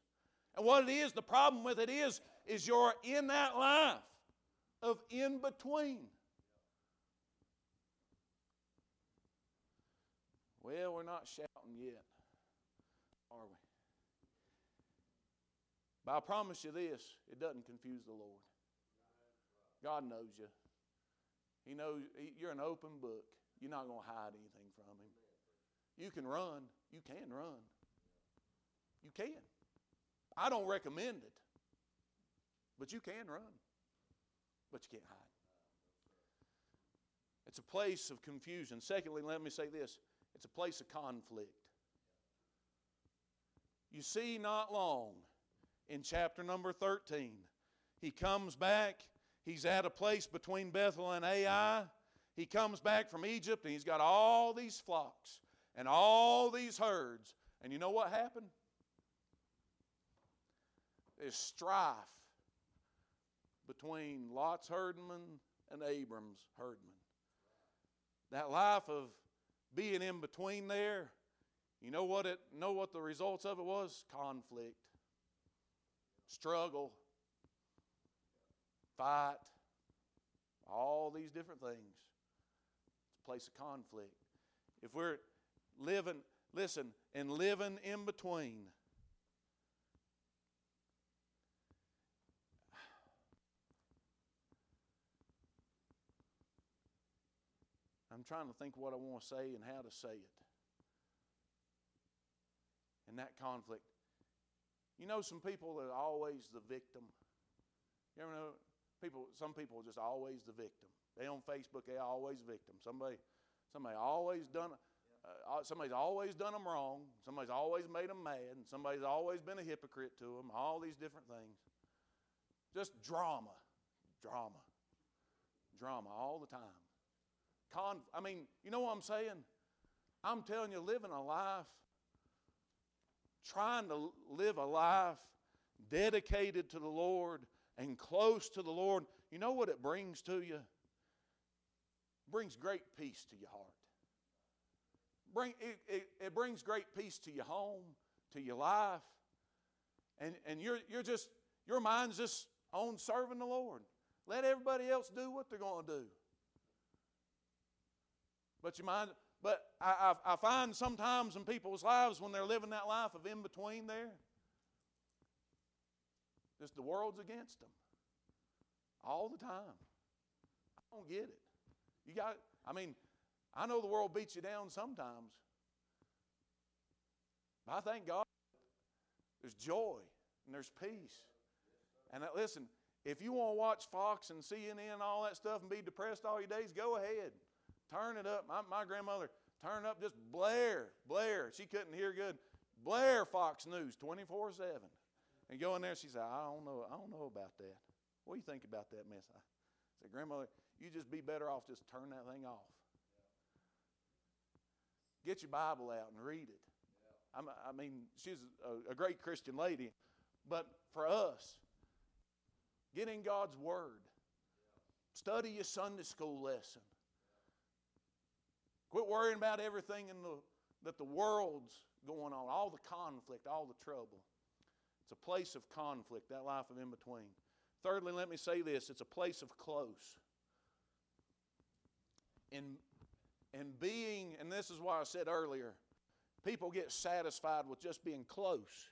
And what it is, the problem with it is, is you're in that life of in between. Well, we're not shouting yet, are we? But I promise you this it doesn't confuse the Lord. God knows you. He knows you're an open book. You're not going to hide anything from Him. You can run. You can run. You can. I don't recommend it, but you can run. But you can't hide. It's a place of confusion. Secondly, let me say this it's a place of conflict. You see, not long in chapter number 13. He comes back. He's at a place between Bethel and Ai. He comes back from Egypt and he's got all these flocks and all these herds. And you know what happened? There's strife between Lot's herdman and Abram's herdman. That life of being in between there, you know what it know what the results of it was? Conflict struggle, fight, all these different things. It's a place of conflict. If we're living, listen, and living in between, I'm trying to think what I want to say and how to say it. and that conflict. You know, some people are always the victim. You ever know people? Some people are just always the victim. They on Facebook, they always victim. Somebody, somebody always done. Uh, somebody's always done them wrong. Somebody's always made them mad. And somebody's always been a hypocrite to them. All these different things. Just drama, drama, drama all the time. Con- I mean, you know what I'm saying? I'm telling you, living a life, trying to live a life dedicated to the Lord and close to the Lord, you know what it brings to you? It brings great peace to your heart. Bring, it, it, it brings great peace to your home, to your life. And, and you're, you're just, your mind's just on serving the Lord. Let everybody else do what they're going to do. But your mind, but I, I, I find sometimes in people's lives when they're living that life of in between there, just the world's against them all the time. I don't get it. You got, I mean, I know the world beats you down sometimes. But I thank God there's joy and there's peace. And uh, listen, if you want to watch Fox and CNN and all that stuff and be depressed all your days, go ahead. Turn it up. My, my grandmother turned up just blare, blare. She couldn't hear good. Blare Fox News 24 7. And go in there, she said, I don't know, I don't know about that. What do you think about that mess? I said, Grandmother, you just be better off just turn that thing off. Get your Bible out and read it. I'm, i mean, she's a, a great Christian lady, but for us, get in God's Word. Study your Sunday school lesson. Quit worrying about everything in the, that the world's going on, all the conflict, all the trouble. It's a place of conflict, that life of in between. Thirdly, let me say this it's a place of close. In, in being, and this is why I said earlier, people get satisfied with just being close.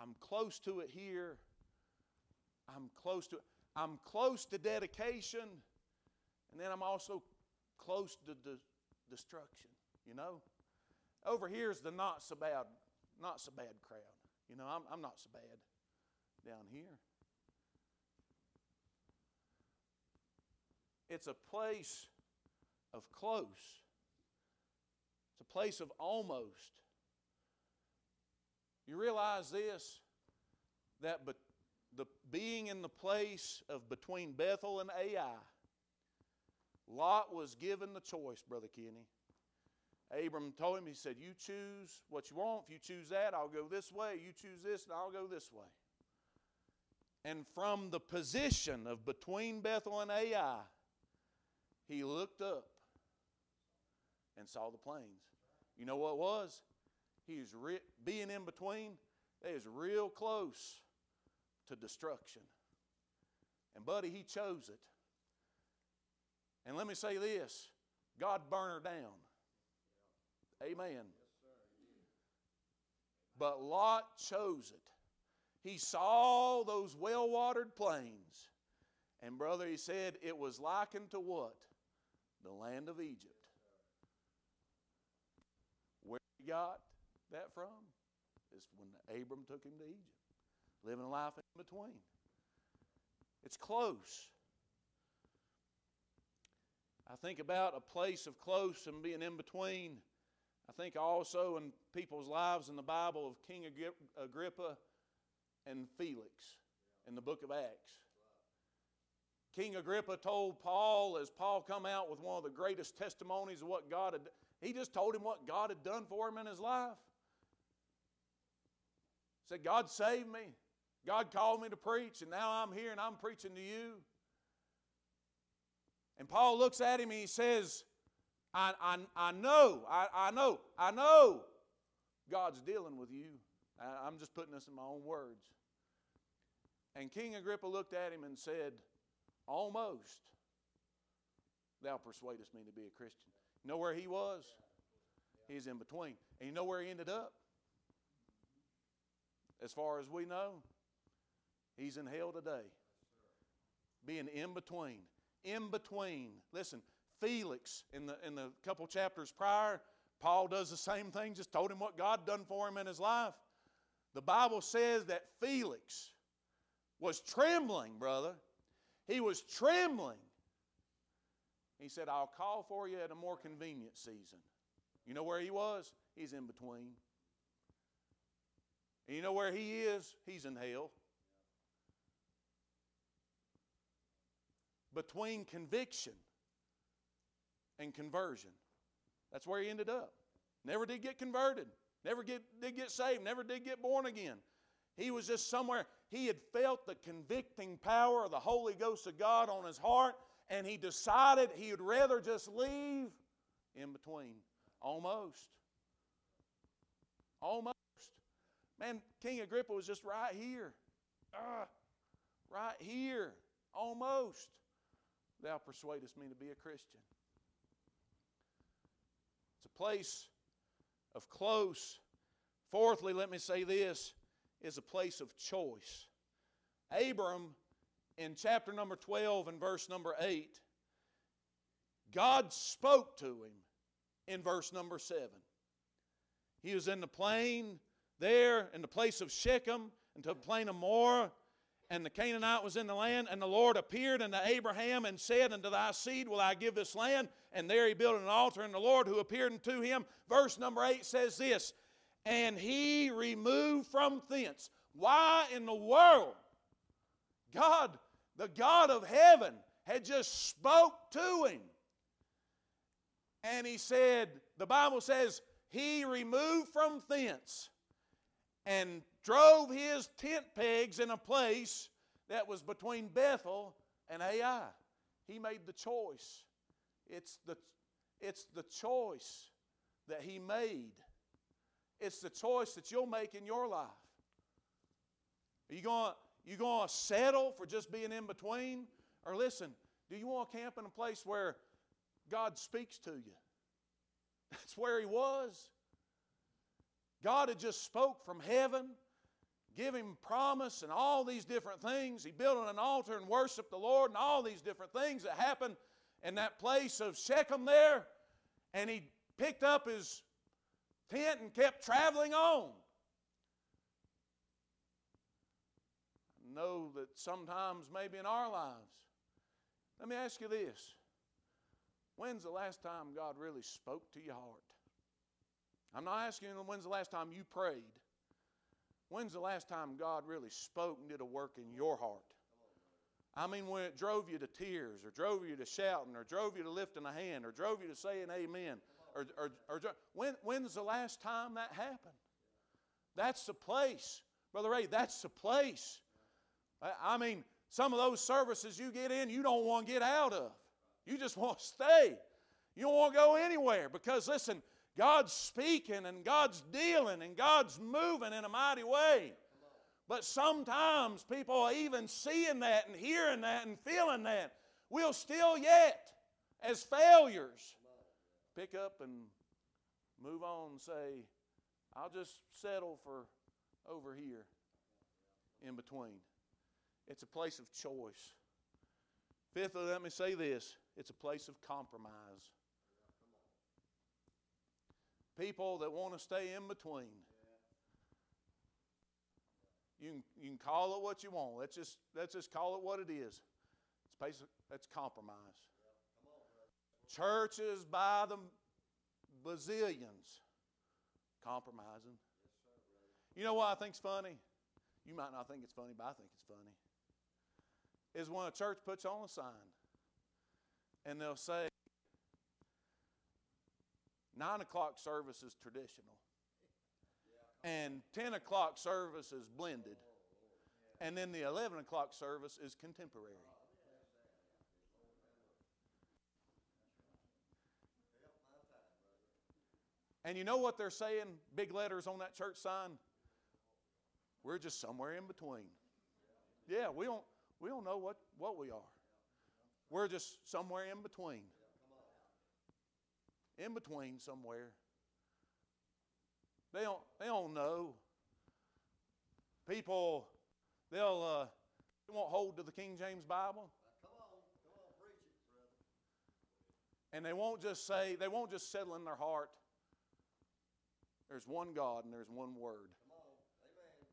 I'm close to it here. I'm close to it. I'm close to dedication, and then I'm also close to de- destruction. You know, over here is the not so bad, not so bad crowd. You know, I'm, I'm not so bad down here. It's a place of close. It's a place of almost. You realize this that but the being in the place of between Bethel and Ai, Lot was given the choice, Brother Kenny. Abram told him, he said, You choose what you want. If you choose that, I'll go this way. You choose this, and I'll go this way. And from the position of between Bethel and Ai, he looked up and saw the plains. You know what it was? He was re- being in between. They was real close to destruction. And buddy, he chose it. And let me say this: God burned her down. Amen. But Lot chose it. He saw those well watered plains. And, brother, he said it was likened to what? The land of Egypt. Where he got that from is when Abram took him to Egypt, living a life in between. It's close. I think about a place of close and being in between. I think also in people's lives in the Bible of King Agrippa and Felix in the book of Acts. King Agrippa told Paul as Paul come out with one of the greatest testimonies of what God had he just told him what God had done for him in his life. He Said, God saved me. God called me to preach, and now I'm here and I'm preaching to you. And Paul looks at him and he says, I, I, I know, I, I know, I know God's dealing with you. I, I'm just putting this in my own words. And King Agrippa looked at him and said, Almost thou persuadest me to be a Christian. You know where he was? He's in between. And you know where he ended up? As far as we know, he's in hell today. Being in between. In between. Listen, Felix, in the, in the couple chapters prior, Paul does the same thing, just told him what God done for him in his life. The Bible says that Felix was trembling, brother. He was trembling. He said, I'll call for you at a more convenient season. You know where he was? He's in between. And you know where he is? He's in hell. Between conviction and conversion. That's where he ended up. Never did get converted. Never get, did get saved. Never did get born again. He was just somewhere. He had felt the convicting power of the Holy Ghost of God on his heart, and he decided he would rather just leave in between. Almost. Almost. Man, King Agrippa was just right here. Uh, right here. Almost. Thou persuadest me to be a Christian. It's a place of close. Fourthly, let me say this is a place of choice. Abram, in chapter number 12 and verse number 8, God spoke to him in verse number 7. He was in the plain there, in the place of Shechem, into the plain of Moreh, and the Canaanite was in the land, and the Lord appeared unto Abraham and said, Unto thy seed will I give this land. And there he built an altar, and the Lord who appeared unto him. Verse number 8 says this And he removed from thence. Why in the world? God, the God of heaven, had just spoke to him. And he said, the Bible says, he removed from thence and drove his tent pegs in a place that was between Bethel and Ai. He made the choice. It's the, it's the choice that he made. It's the choice that you'll make in your life. Are you going you going to settle for just being in between? Or listen, do you want to camp in a place where God speaks to you? That's where he was. God had just spoke from heaven, give him promise and all these different things. He built an altar and worshiped the Lord and all these different things that happened in that place of Shechem there. And he picked up his tent and kept traveling on. I know that sometimes, maybe in our lives, let me ask you this. When's the last time God really spoke to your heart? I'm not asking when's the last time you prayed. When's the last time God really spoke and did a work in your heart? I mean, when it drove you to tears, or drove you to shouting, or drove you to lifting a hand, or drove you to saying amen, or, or, or when, when's the last time that happened? That's the place. Brother Ray, that's the place. I, I mean, some of those services you get in, you don't want to get out of. You just want to stay. You don't want to go anywhere because, listen, God's speaking and God's dealing and God's moving in a mighty way. But sometimes people, even seeing that and hearing that and feeling that, will still yet, as failures, pick up and move on and say, I'll just settle for over here in between. It's a place of choice. Fifthly, let me say this it's a place of compromise. People that want to stay in between. You can, you can call it what you want. Let's just, let's just call it what it is. It's basic, that's compromise. Churches by the bazillions compromising. You know what I think's funny? You might not think it's funny, but I think it's funny. Is when a church puts on a sign and they'll say, nine o'clock service is traditional, and 10 o'clock service is blended, and then the 11 o'clock service is contemporary. And you know what they're saying, big letters on that church sign? We're just somewhere in between. Yeah, we don't, we don't know what, what we are. We're just somewhere in between. In between somewhere. They don't, they don't know. People, they'll uh, they won't hold to the King James Bible. And they won't just say, they won't just settle in their heart, There's one God and there's one Word.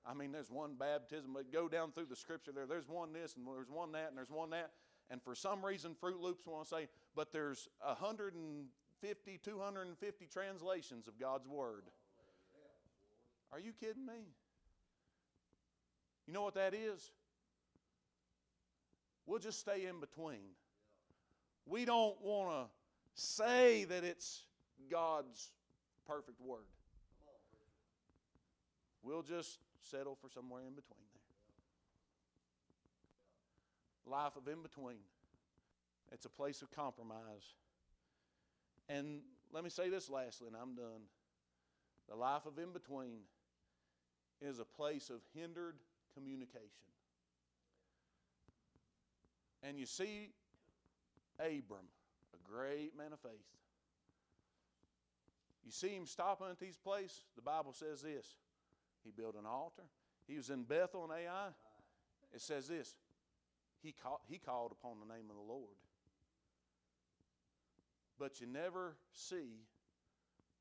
I mean, there's one baptism. But go down through the scripture there. There's one this and there's one that and there's one that. And for some reason, Fruit Loops want to say, but there's 150, 250 translations of God's Word. Are you kidding me? You know what that is? We'll just stay in between. We don't want to say that it's God's perfect Word. We'll just settle for somewhere in between there. Life of in between. It's a place of compromise. And let me say this lastly, and I'm done. The life of in between is a place of hindered communication. And you see Abram, a great man of faith. You see him stopping at these places. The Bible says this he built an altar. He was in Bethel and Ai. It says this he, call, he called upon the name of the Lord. But you never see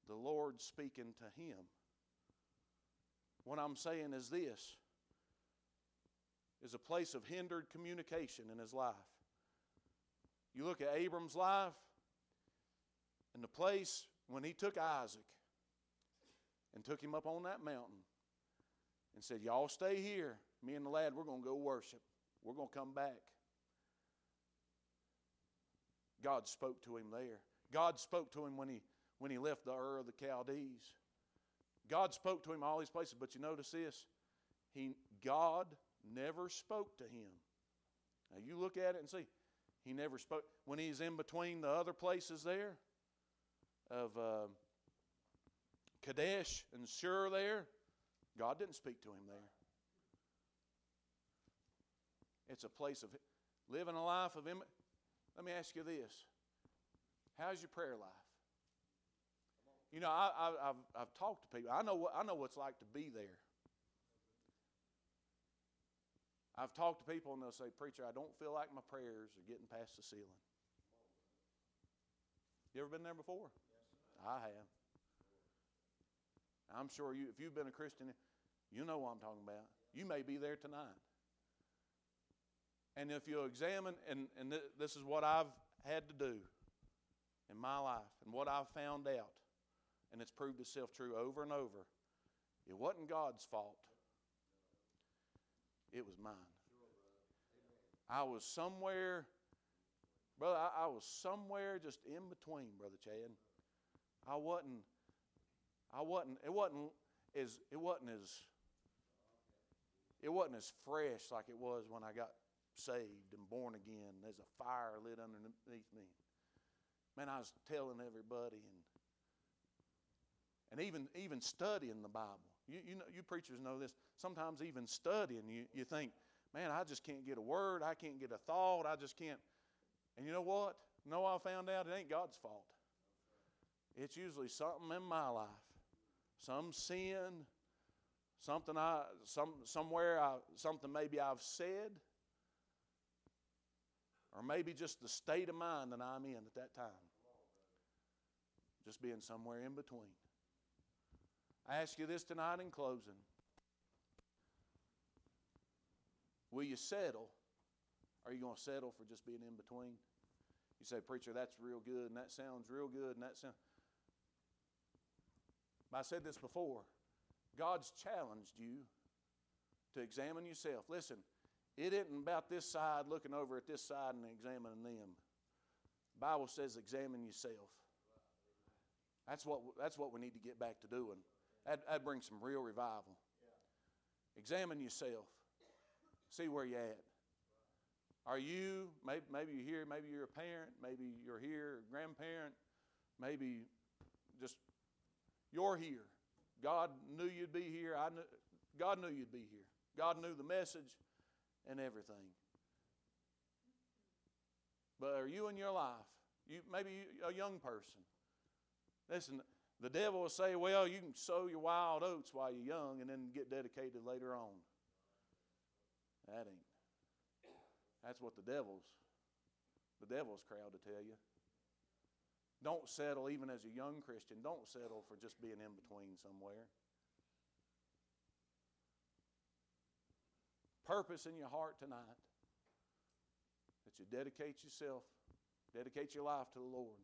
the Lord speaking to him. What I'm saying is this is a place of hindered communication in his life. You look at Abram's life and the place when he took Isaac and took him up on that mountain and said, Y'all stay here. Me and the lad, we're going to go worship. We're going to come back. God spoke to him there. God spoke to him when he, when he left the Ur of the Chaldees. God spoke to him all these places, but you notice this? He, God never spoke to him. Now you look at it and see, he never spoke. When he's in between the other places there of uh, Kadesh and Shur there, God didn't speak to him there. It's a place of living a life of. Im- Let me ask you this How's your prayer life? You know, I, have I've talked to people. I know, what, I know what it's like to be there. I've talked to people and they'll say, Preacher, I don't feel like my prayers are getting past the ceiling. You ever been there before? Yes, I have. I'm sure you, if you've been a Christian, you know what I'm talking about. You may be there tonight. And if you examine, and, and th- this is what I've had to do in my life and what I've found out, and it's proved itself true over and over, it wasn't God's fault, it was mine. I was somewhere, brother, I, I was somewhere just in between, Brother Chad. I wasn't, I wasn't, it wasn't as, it wasn't as, it wasn't as fresh like it was when I got saved and born again. There's a fire lit underneath me. Man, I was telling everybody and and even even studying the Bible. You, you know you preachers know this. Sometimes even studying, you, you think, man, I just can't get a word, I can't get a thought, I just can't. And you know what? No, I found out? It ain't God's fault. It's usually something in my life. Some sin, something I some somewhere I, something maybe I've said or maybe just the state of mind that I'm in at that time. Just being somewhere in between. I ask you this tonight in closing. Will you settle? Are you going to settle for just being in between? You say, Preacher, that's real good, and that sounds real good, and that sounds. I said this before. God's challenged you to examine yourself. Listen, it isn't about this side looking over at this side and examining them. The Bible says examine yourself. That's what, that's what we need to get back to doing. That, that brings some real revival. Examine yourself. See where you're at. Are you, maybe, maybe you're here, maybe you're a parent, maybe you're here, grandparent, maybe just you're here. God knew you'd be here. I knew, God knew you'd be here. God knew the message and everything. But are you in your life? You maybe a young person. Listen, the devil will say, "Well, you can sow your wild oats while you're young, and then get dedicated later on." That ain't. That's what the devil's. The devil's crowd to tell you. Don't settle, even as a young Christian, don't settle for just being in between somewhere. Purpose in your heart tonight that you dedicate yourself, dedicate your life to the Lord,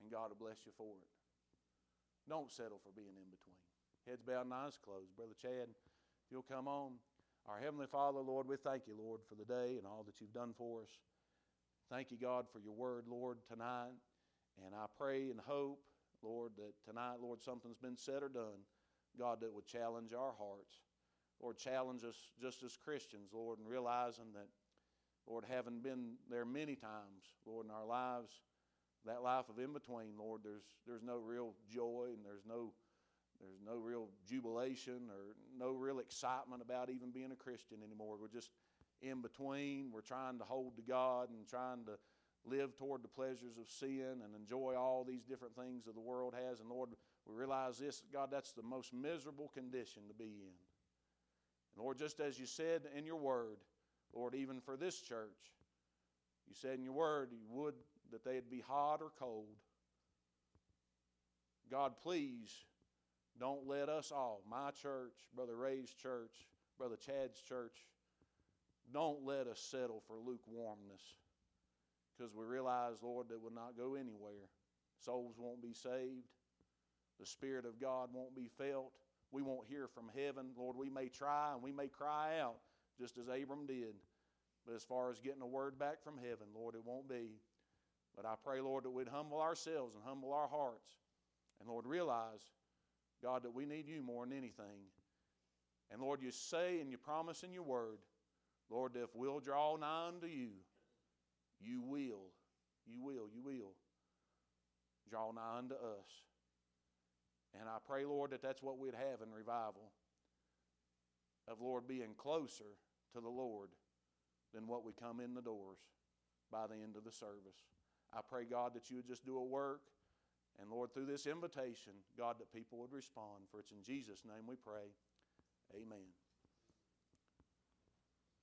and God will bless you for it. Don't settle for being in between. Heads bowed and eyes closed. Brother Chad, if you'll come on. Our Heavenly Father, Lord, we thank you, Lord, for the day and all that you've done for us. Thank you, God, for your word, Lord, tonight. And I pray and hope, Lord, that tonight, Lord, something's been said or done, God, that would challenge our hearts. Lord, challenge us just as Christians, Lord, and realizing that, Lord, having been there many times, Lord, in our lives, that life of in between, Lord, there's, there's no real joy and there's no, there's no real jubilation or no real excitement about even being a Christian anymore. We're just in between. We're trying to hold to God and trying to live toward the pleasures of sin and enjoy all these different things that the world has. And Lord, we realize this, God, that's the most miserable condition to be in. And Lord, just as you said in your word, Lord, even for this church, you said in your word you would that they'd be hot or cold. God, please don't let us all, my church, Brother Ray's church, Brother Chad's church, don't let us settle for lukewarmness because we realize, Lord, that will not go anywhere. Souls won't be saved. The Spirit of God won't be felt. We won't hear from heaven. Lord, we may try and we may cry out just as Abram did. But as far as getting a word back from heaven, Lord, it won't be. But I pray, Lord, that we'd humble ourselves and humble our hearts. And Lord, realize, God, that we need you more than anything. And Lord, you say and you promise in your word, Lord, if we'll draw nigh unto you, you will, you will, you will draw nigh unto us. And I pray, Lord, that that's what we'd have in revival of, Lord, being closer to the Lord than what we come in the doors by the end of the service. I pray, God, that you would just do a work. And Lord, through this invitation, God, that people would respond. For it's in Jesus' name we pray. Amen.